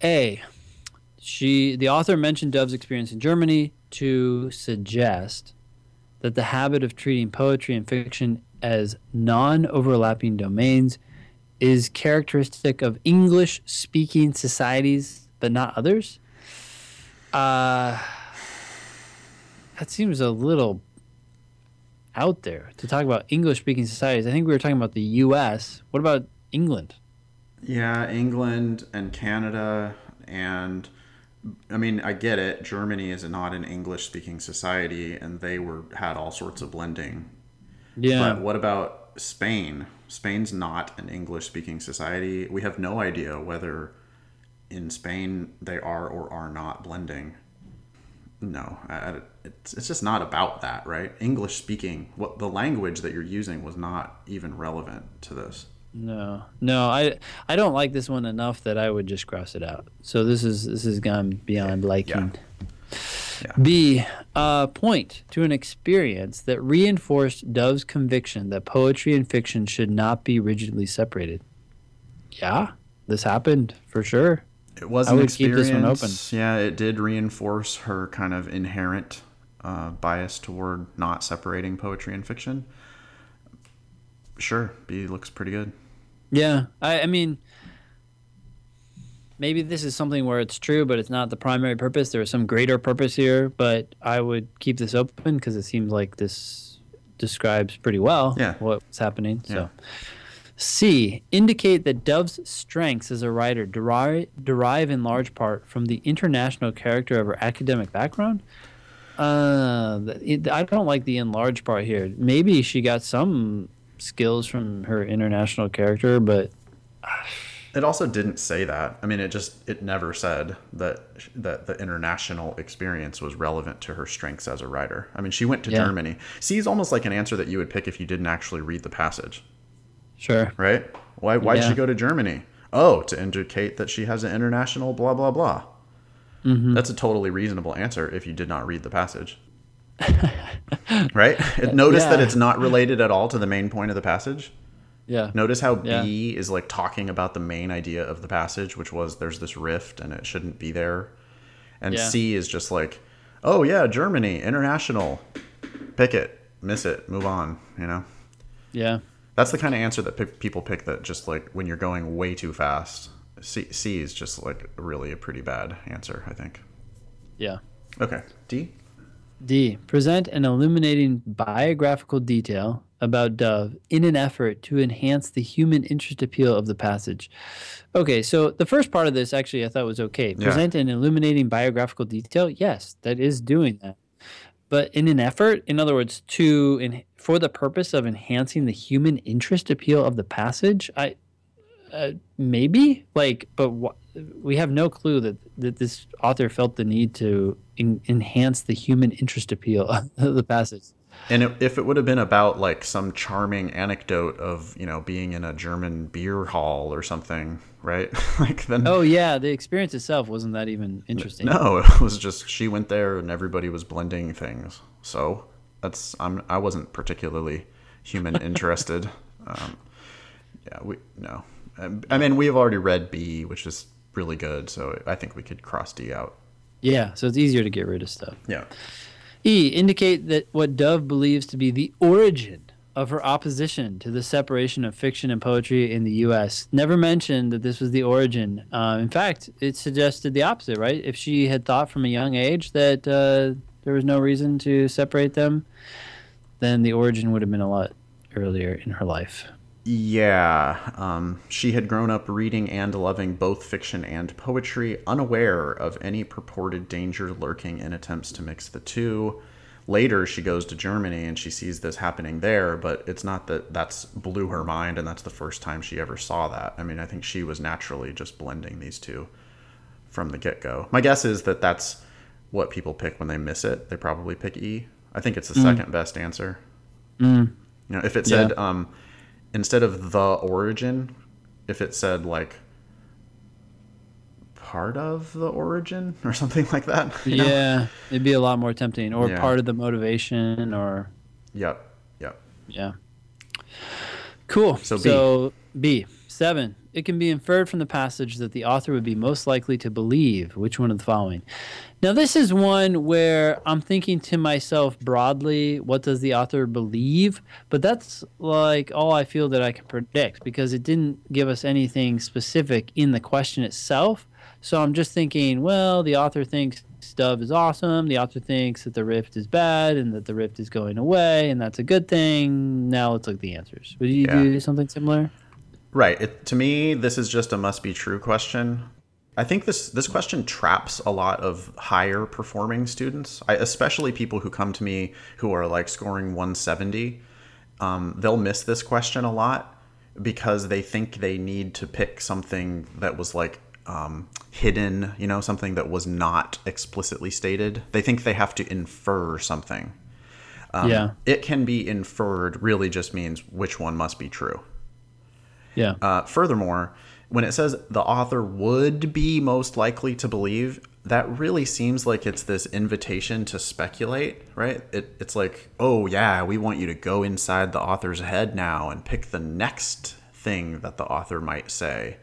A, she the author mentioned Dove's experience in Germany to suggest that the habit of treating poetry and fiction as non-overlapping domains is characteristic of English-speaking societies, but not others. Uh, that seems a little out there to talk about English-speaking societies. I think we were talking about the U.S. What about England?
Yeah, England and Canada and I mean, I get it. Germany is not an English-speaking society, and they were had all sorts of blending.
Yeah.
But what about Spain? Spain's not an English speaking society. We have no idea whether in Spain they are or are not blending. No, I, it's, it's just not about that, right? English speaking, what the language that you're using was not even relevant to this.
No, no, I I don't like this one enough that I would just cross it out. So this is this has gone beyond liking.
Yeah.
B. Uh, point to an experience that reinforced Dove's conviction that poetry and fiction should not be rigidly separated. Yeah, this happened for sure.
It was
I
an
would keep
experience.
this one open.
Yeah, it did reinforce her kind of inherent uh, bias toward not separating poetry and fiction. Sure, B looks pretty good.
Yeah, I, I mean, maybe this is something where it's true, but it's not the primary purpose. There is some greater purpose here, but I would keep this open because it seems like this describes pretty well
Yeah.
what's happening.
Yeah.
So, C. Indicate that Dove's strengths as a writer derive, derive in large part from the international character of her academic background. Uh, it- I don't like the in large part here. Maybe she got some skills from her international character, but
It also didn't say that. I mean, it just it never said that that the international experience was relevant to her strengths as a writer. I mean, she went to
Yeah.
Germany. C is almost like an answer that you would pick if you didn't actually read the passage,
sure.
right? Why why'd
Yeah.
she go to Germany? Oh, to indicate that she has an international blah blah blah.
Mm-hmm.
That's a totally reasonable answer if you did not read the passage. right? Notice that it's not related at all to the main point of the passage.
Yeah.
Notice how
Yeah.
B is like talking about the main idea of the passage, which was there's this rift and it shouldn't be there. And
Yeah.
C is just like, oh yeah, Germany, international. Pick it, miss it, move on, you know?
Yeah.
That's the kind of answer that pe- people pick that just like when you're going way too fast. C, C is just like really a pretty bad answer, I think.
Yeah.
Okay. D?
D. Present an illuminating biographical detail about Dove in an effort to enhance the human interest appeal of the passage. Okay, so the first part of this actually I thought was okay.
Yeah.
Present an illuminating biographical detail. Yes, that is doing that. But in an effort, in other words, to in, for the purpose of enhancing the human interest appeal of the passage, I uh, maybe like, but wh- we have no clue that that this author felt the need to en- enhance the human interest appeal of the passage.
And it, if it would have been about like some charming anecdote of, you know, being in a German beer hall or something, right? like then
Oh yeah, the experience itself wasn't that even interesting.
No, it was just she went there and everybody was blending things. So that's I'm I wasn't particularly human interested. um, yeah, we no. Um, I mean, we have already read B, which is really good. So I think we could cross D out.
Yeah, so it's easier to get rid of stuff.
Yeah.
E. Indicate that what Dove believes to be the origin of her opposition to the separation of fiction and poetry in the U.S. Never mentioned that this was the origin. Uh, in fact, it suggested the opposite, right? If she had thought from a young age that uh, there was no reason to separate them, then the origin would have been a lot earlier in her life.
Yeah, um, she had grown up reading and loving both fiction and poetry, unaware of any purported danger lurking in attempts to mix the two. Later, she goes to Germany and she sees this happening there, but it's not that that's blew her mind and that's the first time she ever saw that. I mean, I think she was naturally just blending these two from the get go. My guess is that that's what people pick when they miss it. They probably pick E. I think it's the second best answer. You know, if it said um, instead of the origin, if it said like part of the origin or something like that. you know?
Yeah, it'd be a lot more tempting, or
Yeah.
part of the motivation, or
Yep. Yep.
Yeah. Cool.
So B.
So B. Seven. It can be inferred from the passage that the author would be most likely to believe which one of the following. Now, this is one where I'm thinking to myself broadly, what does the author believe? But that's like all I feel that I can predict because it didn't give us anything specific in the question itself. So I'm just thinking, well, the author thinks Dove is awesome. The author thinks that the rift is bad and that the rift is going away, and that's a good thing. Now let's look at the answers. Would you
Yeah.
do something similar?
Right. It, to me, this is just a must be true question. I think this this question traps a lot of higher performing students, I, especially people who come to me who are like scoring 170. Um, they'll miss this question a lot because they think they need to pick something that was like um, hidden, you know, something that was not explicitly stated. They think they have to infer something. Um,
yeah.
It can be inferred really just means which one must be true.
Yeah.
Uh, furthermore, when it says the author would be most likely to believe, that really seems like it's this invitation to speculate, right? It, it's like, oh, yeah, we want you to go inside the author's head now and pick the next thing that the author might say.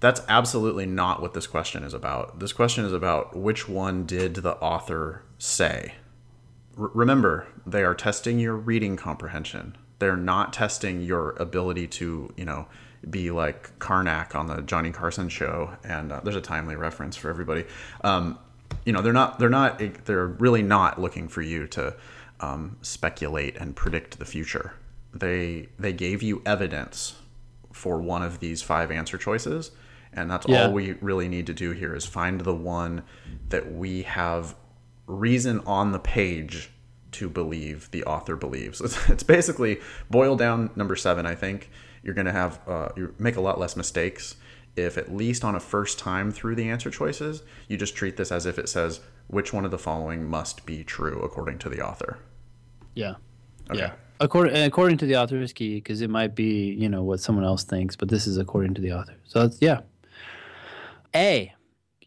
That's absolutely not what this question is about. This question is about which one did the author say. R- remember, they are testing your reading comprehension. They're not testing your ability to, you know, be like Karnak on the Johnny Carson show, and uh, there's a timely reference for everybody. Um, you know, they're not, they're not, they're really not looking for you to um, speculate and predict the future. They they gave you evidence for one of these five answer choices, and that's
Yeah.
all we really need to do here is find the one that we have reason on the page to believe the author believes. It's, it's basically boiled down number seven. I think you're going to have uh, you make a lot less mistakes if at least on a first time through the answer choices you just treat this as if it says which one of the following must be true according to the author.
Yeah.
Okay.
Yeah. According according to the author is key because it might be you know what someone else thinks, but this is according to the author. So that's yeah. A.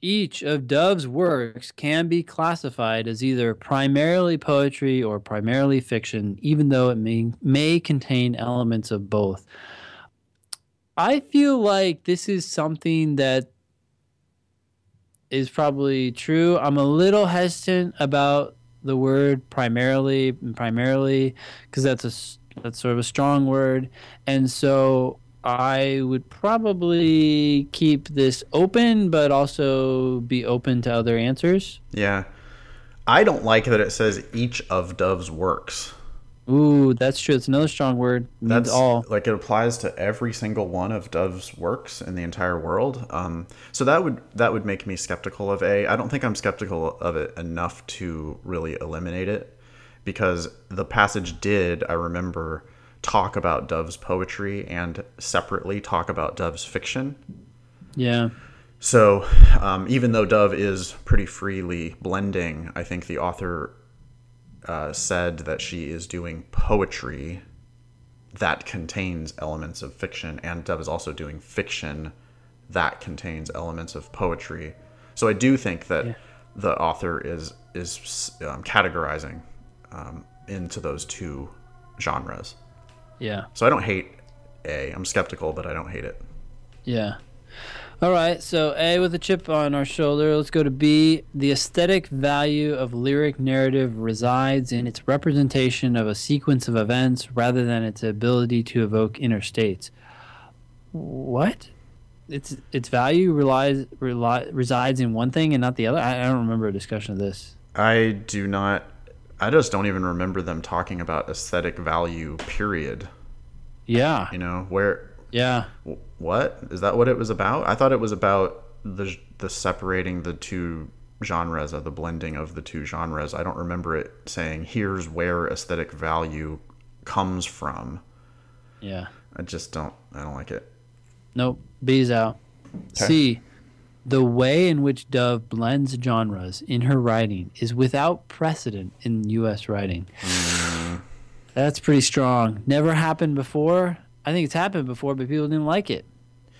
Each of Dove's works can be classified as either primarily poetry or primarily fiction, even though it may may contain elements of both. I feel like this is something that is probably true. I'm a little hesitant about the word primarily and primarily because that's a that's sort of a strong word and so i would probably keep this open but also be open to other answers
Yeah. I don't like that it says each of Dove's works.
ooh that's true it's another strong word it
That's
all
like it applies to every single one of Dove's works in the entire world. Um, so that would that would make me skeptical of A. I don't think I'm skeptical of it enough to really eliminate it because the passage did I remember talk about Dove's poetry and separately talk about Dove's fiction.
yeah
So um, even though Dove is pretty freely blending, I think the author uh, said that she is doing poetry that contains elements of fiction, and Dove is also doing fiction that contains elements of poetry. So I do think that
Yeah.
the author is is um, categorizing um, into those two genres.
Yeah
So I don't hate A. I'm skeptical, but I don't hate it.
Yeah. All right. So A with a chip on our shoulder. Let's go to B. The aesthetic value of lyric narrative resides in its representation of a sequence of events rather than its ability to evoke inner states. What? Its its value relies reli, resides in one thing and not the other. I, I don't remember a discussion of this.
I do not. I just don't even remember them talking about aesthetic value. Period.
Yeah.
You know where?
Yeah.
What is that? What it was about? I thought it was about the the separating the two genres of the blending of the two genres. I don't remember it saying here's where aesthetic value comes from.
Yeah.
I just don't. I don't like it.
Nope. B's out.
Okay.
C. The way in which Dove blends genres in her writing is without precedent in U.S. writing. Mm. That's pretty strong. Never happened before. I think it's happened before, but people didn't like it.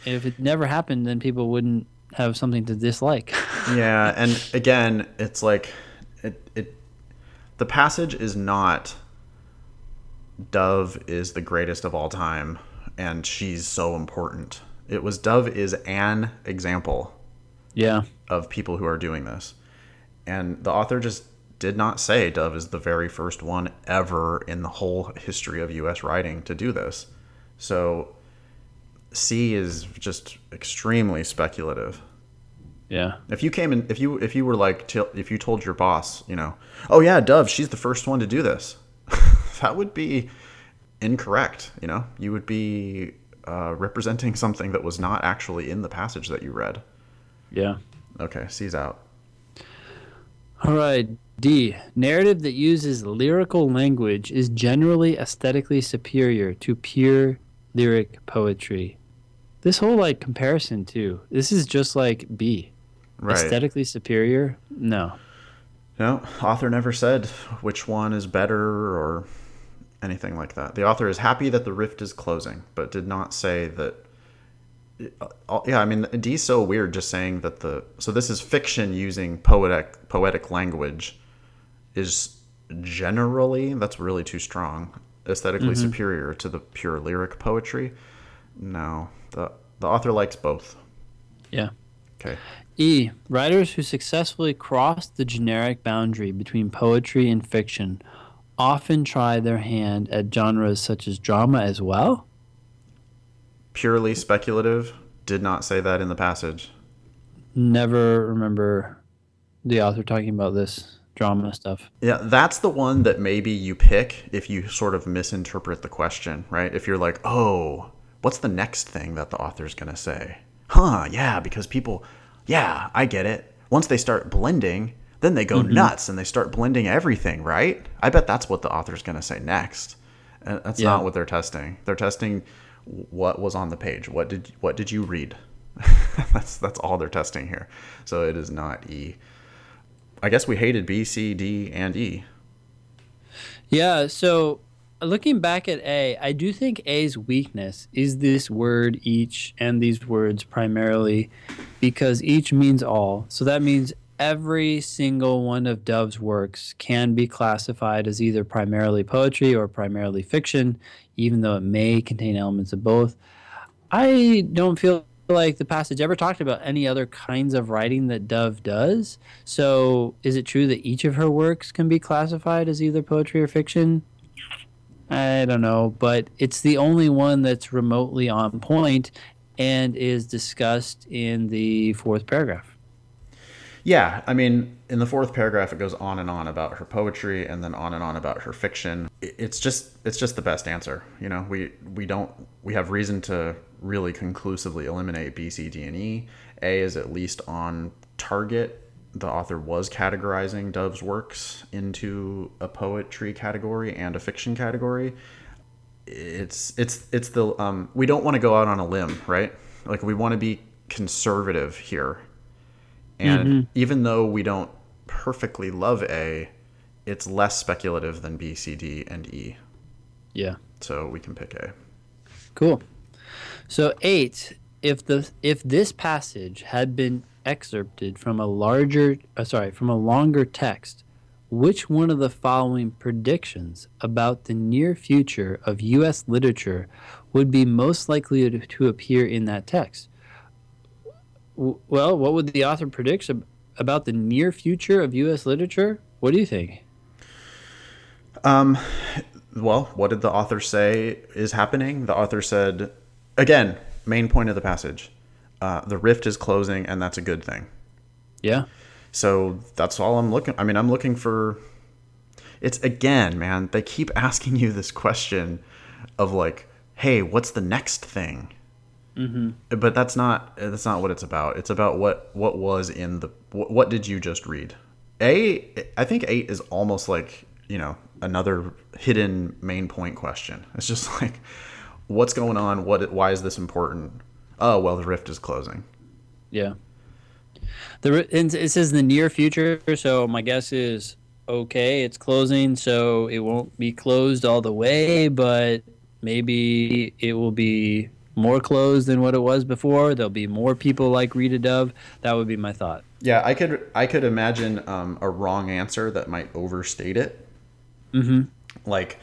If it never happened, then people wouldn't have something to dislike.
yeah and again it's like it it the passage is not dove is the greatest of all time and she's so important it was dove is an example
yeah.
of people who are doing this and the author just did not say dove is the very first one ever in the whole history of us writing to do this so c is just extremely speculative
Yeah.
if you came in, if you if you were like, till- if you told your boss, you know, oh yeah, Dove, she's the first one to do this, that would be incorrect. You know, you would be uh, representing something that was not actually in the passage that you read.
Yeah.
Okay, C's out.
All right. D. Narrative that uses lyrical language is generally aesthetically superior to pure lyric poetry. This whole like comparison too. This is just like B.
Right.
Aesthetically superior? No.
No, author never said which one is better or anything like that. The author is happy that the rift is closing, but did not say that. Yeah, I mean, D's so weird just saying that the. So this is fiction using poetic poetic language, is generally that's really too strong, aesthetically mm-hmm. superior to the pure lyric poetry. No, the the author likes both.
Yeah.
Okay.
E. Writers who successfully cross the generic boundary between poetry and fiction often try their hand at genres such as drama as well.
Purely speculative. Did not say that in the passage.
Never remember the author talking about this drama stuff.
Yeah, that's the one that maybe you pick if you sort of misinterpret the question, right? If you're like, oh, what's the next thing that the author's going to say? Huh, yeah, because people, yeah, I get it. Once they start blending, then they go mm-hmm. nuts and they start blending everything, right? I bet that's what the author's going to say next. And that's
Yeah.
not what they're testing. They're testing what was on the page. What did what did you read? that's that's all they're testing here. So it is not E. I guess we hated B, C, D, and E.
Yeah, so looking back at A, I do think A's weakness is this word each and these words primarily because each means all. So that means every single one of Dove's works can be classified as either primarily poetry or primarily fiction, even though it may contain elements of both. I don't feel like the passage ever talked about any other kinds of writing that Dove does. So, is it true that each of her works can be classified as either poetry or fiction? I don't know, but it's the only one that's remotely on point and is discussed in the fourth paragraph.
Yeah, I mean, in the fourth paragraph, it goes on and on about her poetry, and then on and on about her fiction. It's just, it's just the best answer. You know, we we don't we have reason to really conclusively eliminate B, C, D, and E. A is at least on target. The author was categorizing Dove's works into a poetry category and a fiction category. It's it's it's the um, we don't want to go out on a limb, right? Like we want to be conservative here and even though we don't perfectly love A, it's less speculative than B, C, D, and E.
Yeah.
So we can pick A.
Cool. So eight, if the if this passage had been excerpted from a larger, uh, sorry, from a longer text, which one of the following predictions about the near future of U.S. literature would be most likely to, to appear in that text? Well, what would the author predict ab- about the near future of U.S. literature? What do you think?
Well, what did the author say is happening? The author said, again, main point of the passage uh, the rift is closing, and that's a good thing.
Yeah.
So that's all I'm looking. I mean, I'm looking for. It's again, man. They keep asking you this question of like, "Hey, what's the next thing?" Mm-hmm. But that's not. That's not what it's about. It's about what what was in the. What, what did you just read? A. I think eight is almost like you know another hidden main point question. It's just like, what's going on? What? Why is this important? Oh well, the rift is closing.
Yeah. The and it says the near future, so my guess is okay. It's closing, so it won't be closed all the way, but maybe it will be more closed than what it was before. There'll be more people like Rita Dove. That would be my thought.
Yeah, I could I could imagine um, a wrong answer that might overstate it. Mm-hmm. Like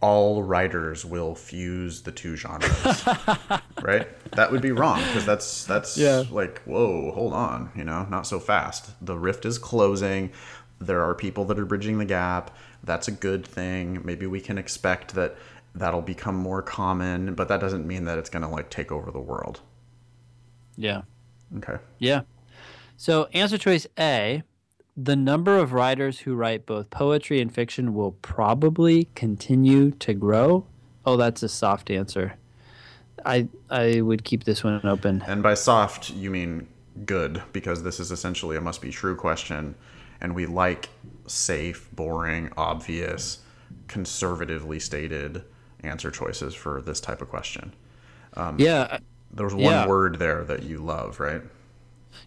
all writers will fuse the two genres, right? That would be wrong because that's that's
Yeah.
like whoa, hold on, you know, not so fast. The rift is closing. There are people that are bridging the gap. That's a good thing. Maybe we can expect that that'll become more common, but that doesn't mean that it's going to like take over the world.
Yeah.
Okay.
Yeah. So, answer choice A the number of writers who write both poetry and fiction will probably continue to grow. Oh, that's a soft answer. I I would keep this one open.
And by soft, you mean good, because this is essentially a must be true question. And we like safe, boring, obvious, conservatively stated answer choices for this type of question.
Um, yeah.
Uh, there was one
Yeah.
word there that you love, right?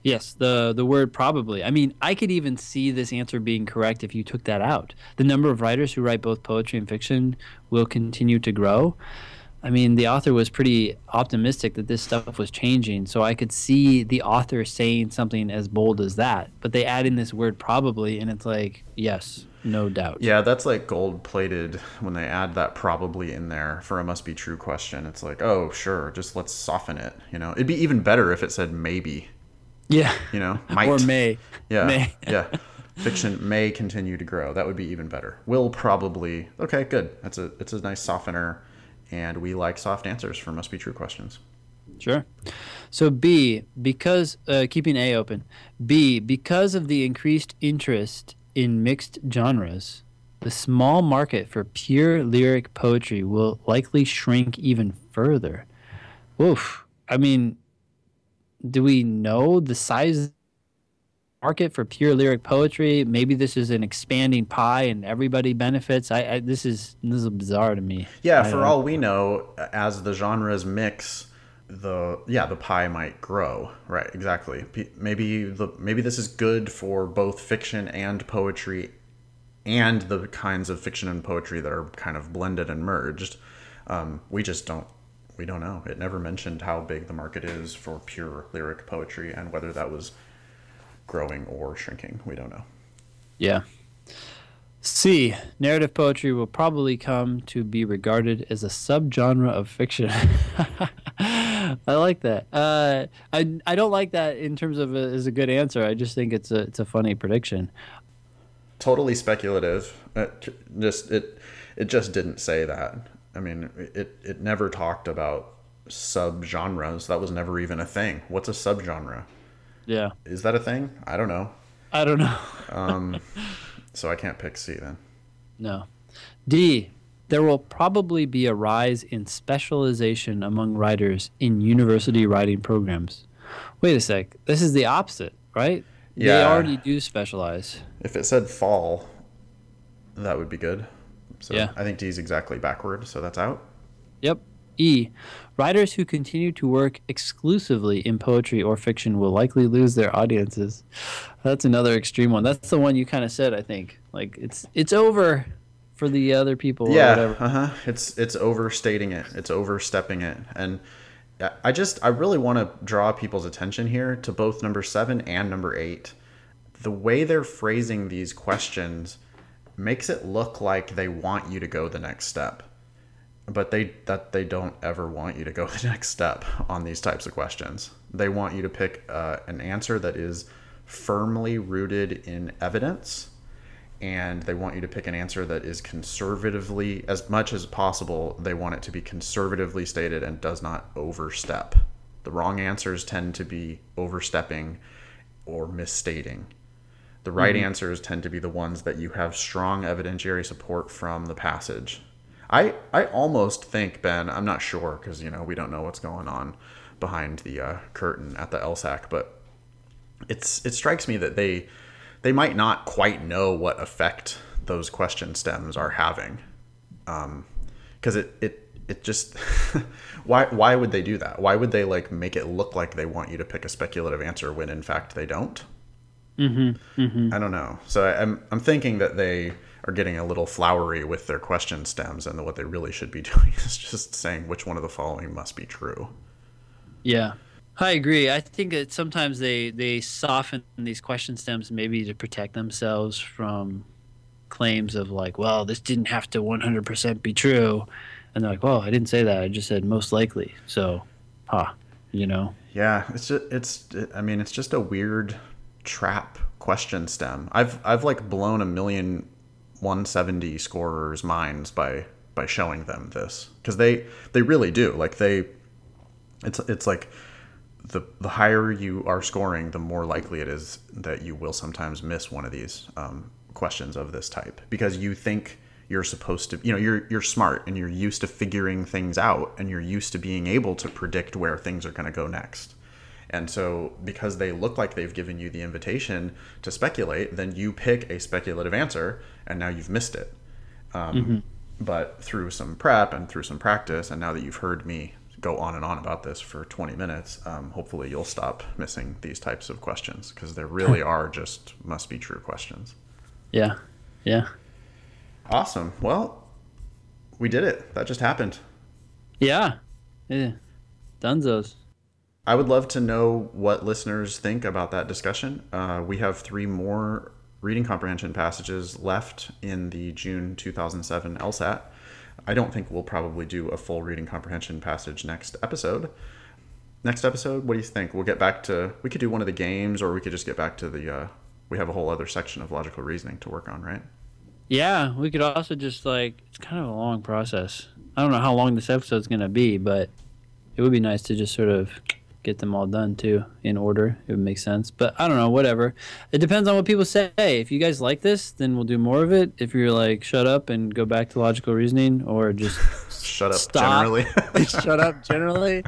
Yes, the the word probably. I mean, I could even see this answer being correct if you took that out. The number of writers who write both poetry and fiction will continue to grow. I mean, the author was pretty optimistic that this stuff was changing, so I could see the author saying something as bold as that. But they add in this word probably, and it's like, yes, no doubt.
Yeah, that's like gold plated when they add that probably in there for a must be true question. It's like, oh, sure, just let's soften it. You know, it'd be even better if it said maybe.
Yeah.
You know, might.
Or may.
Yeah.
May.
yeah. Fiction may continue to grow. That would be even better. Will probably. Okay, good. That's a it's a nice softener, and we like soft answers for must be true questions.
Sure. So B, because uh, keeping A open. B, because of the increased interest in mixed genres, the small market for pure lyric poetry will likely shrink even further. Oof. I mean, do we know the size market for pure lyric poetry? Maybe this is an expanding pie and everybody benefits. I, I this is this is bizarre to me.
Yeah,
I
for all we know, as the genres mix, the yeah the pie might grow. Right, exactly. Maybe the maybe this is good for both fiction and poetry, and the kinds of fiction and poetry that are kind of blended and merged. Um, we just don't we don't know. It never mentioned how big the market is for pure lyric poetry and whether that was growing or shrinking. We don't know.
Yeah. C. Narrative poetry will probably come to be regarded as a subgenre of fiction. I like that. Uh, I I don't like that in terms of a, as a good answer. I just think it's a it's a funny prediction.
totally speculative. It just it it just didn't say that. I mean, it it never talked about subgenres. That was never even a thing. What's a subgenre?
Yeah.
Is that a thing? I don't know.
I don't know.
um, So I can't pick C then.
No. D. There will probably be a rise in specialization among writers in university writing programs. Wait a sec. This is the opposite, right?
Yeah.
They already do specialize.
If it said fall, that would be good. So
Yeah.
I think D is exactly backward, so that's out.
Yep. E. Writers who continue to work exclusively in poetry or fiction will likely lose their audiences. That's another extreme one. That's the one you kind of said, I think. Like it's it's over for the other people
yeah uh-huh. It's it's overstating it. It's overstepping it. And I- i just i really want to draw people's attention here to both number seven and number eight. The way they're phrasing these questions makes it look like they want you to go the next step but they that they don't ever want you to go the next step on these types of questions. They want you to pick uh, an answer that is firmly rooted in evidence and they want you to pick an answer that is conservatively as much as possible they want it to be conservatively stated and does not overstep. The wrong answers tend to be overstepping or misstating. The right answers tend to be the ones that you have strong evidentiary support from the passage. I i almost think ben i'm not sure because you know we don't know what's going on behind the uh, curtain at the lsac but it's it strikes me that they they might not quite know what effect those question stems are having because it it it just why why would they do that? Why would they like make it look like they want you to pick a speculative answer when in fact they don't? Mm-hmm, i don't know. So I, i'm i'm thinking that they are getting a little flowery with their question stems and what they really should be doing is just saying which one of the following must be true.
Yeah. I agree. I think that sometimes they they soften these question stems maybe to protect themselves from claims of like, well, this didn't have to 100% be true. And they're like, well, I didn't say that. I just said most likely. So, huh, you know.
Yeah, it's just, it's I mean it's just a weird trap question stem. I've I've like blown a million 170 scorers minds by by showing them this cuz they they really do. Like they it's it's like the the higher you are scoring, the more likely it is that you will sometimes miss one of these um, questions of this type because you think you're supposed to, you know, you're you're smart and you're used to figuring things out and you're used to being able to predict where things are going to go next. And so, because they look like they've given you the invitation to speculate, then you pick a speculative answer, and now you've missed it. Um, but through some prep and through some practice, and now that you've heard me go on and on about this for 20 minutes, um, hopefully you'll stop missing these types of questions because there really are just must be true questions.
Yeah. Yeah.
Awesome. Well, we did it. That just happened.
Yeah. Yeah. Dunzos.
I would love to know what listeners think about that discussion. Uh, we have three more reading comprehension passages left in the June 2007 LSAT. I don't think we'll probably do a full reading comprehension passage next episode. Next episode, what do you think? We'll get back to, we could do one of the games or we could just get back to the, uh, we have a whole other section of logical reasoning to work on, right?
Yeah, we could also just like, it's kind of a long process. I don't know how long this episode's going to be, but it would be nice to just sort of get them all done too in order. It would make sense. But I don't know, whatever. It depends on what people say. If you guys like this, then we'll do more of it. If you're like, shut up and go back to logical reasoning, or just
shut up
stop,
generally.
shut up generally,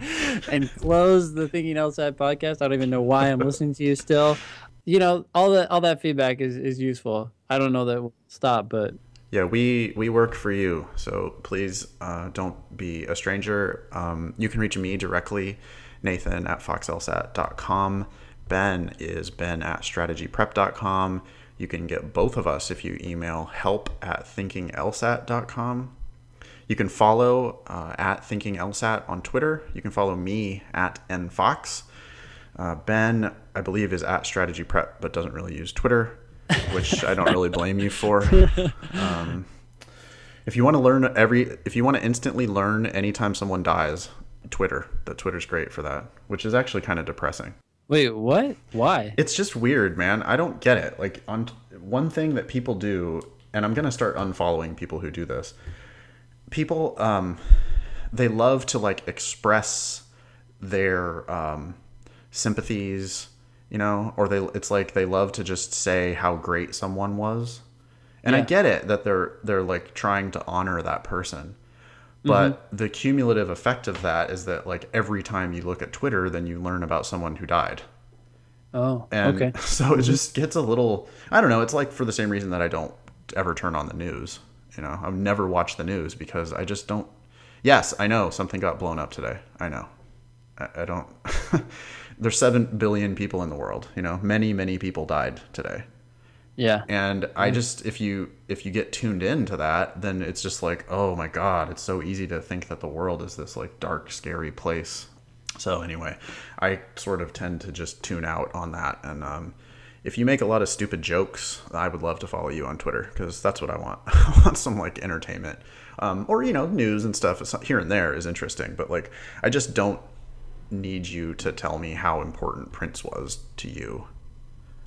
and close the Thinking LSAT podcast. I don't even know why I'm listening to you still. You know, all that all that feedback is is useful. I don't know that we'll stop, but
yeah we we work for you so please uh, don't be a stranger um, you can reach me directly nathan at foxlsat.com ben is ben at strategyprep.com you can get both of us if you email help at thinkinglsat.com you can follow uh, at thinkinglsat on twitter. You can follow me at nfox. Uh, ben i believe is at strategy prep but doesn't really use twitter which I don't really blame you for. Um, if you want to learn every, if you want to instantly learn anytime someone dies, Twitter. That Twitter's great for that, which is actually kind of depressing.
wait, what? Why?
It's just weird, man. I don't get it. Like on one thing that people do, and I'm gonna start unfollowing people who do this. People, um, they love to like express their um, sympathies you know or they it's like they love to just say how great someone was and i get it that they're they're like trying to honor that person but mm-hmm. the cumulative effect of that is that like every time you look at twitter then you learn about someone who died.
Oh,
and
okay.
so it mm-hmm. just gets a little i don't know it's like for the same reason that i don't ever turn on the news you know? I've never watched the news because i just don't yes i know something got blown up today. I know. I, I don't there's 7 billion people in the world you know? Many many people died today
Yeah.
and i just if you if you get tuned into that then it's just like oh my god it's so easy to think that the world is this like dark scary place. So anyway i sort of tend to just tune out on that. And um, if you make a lot of stupid jokes i would love to follow you on twitter because that's what i want. I want some like entertainment. Um, or you know news and stuff here and there is interesting but like i just don't need you to tell me how important prince was to you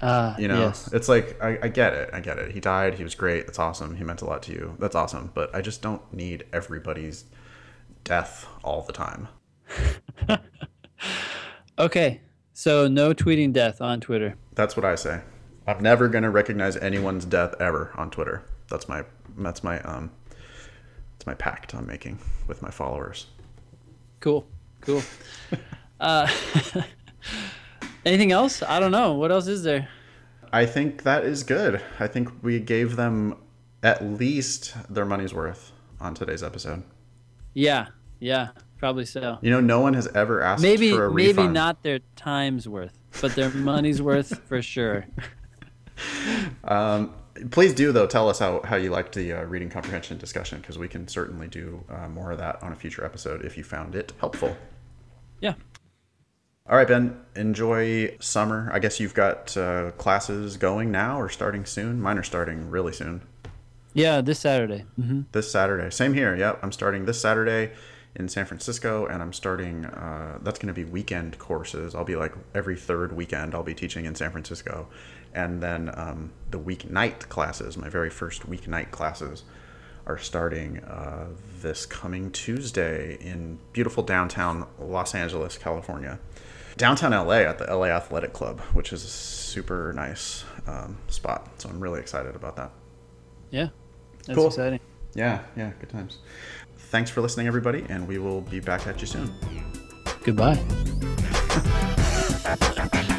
Uh,
you know,
Yes.
it's like I, I get it. I get it. He died. He was great. That's awesome. He meant a lot to you. That's awesome. But I just don't need everybody's death all the time.
Okay. So no tweeting death on Twitter.
That's what I say. I'm never gonna recognize anyone's death ever on Twitter. That's my that's my um that's my pact I'm making with my followers.
Cool. Cool. uh, anything else? I don't know. What else is there?
I think that is good. I think we gave them at least their money's worth on today's episode.
Yeah. Yeah. Probably so.
You know, no one has ever asked
Maybe
for a
maybe
refund.
not their time's worth, but their money's worth for sure.
Um, please do though tell us how, how you liked the uh, reading comprehension discussion because we can certainly do uh, more of that on a future episode if you found it helpful.
Yeah.
All right, Ben. Enjoy summer. I guess you've got uh, classes going now or starting soon. Mine are starting really soon.
Yeah. This Saturday. hmm
This Saturday. Same here. Yep. I'm starting this Saturday in San Francisco, and I'm starting. Uh, that's going to be weekend courses. I'll be like every third weekend. I'll be teaching in San Francisco, and then um, the weeknight classes. My very first weeknight classes are starting uh, this coming Tuesday in beautiful downtown Los Angeles, California. Downtown LA at the LA Athletic Club, which is a super nice um, spot. So I'm really excited about that.
Yeah. That's
Cool.
exciting.
Yeah, yeah, good times. Thanks for listening, everybody, and we will be back at you soon.
Goodbye.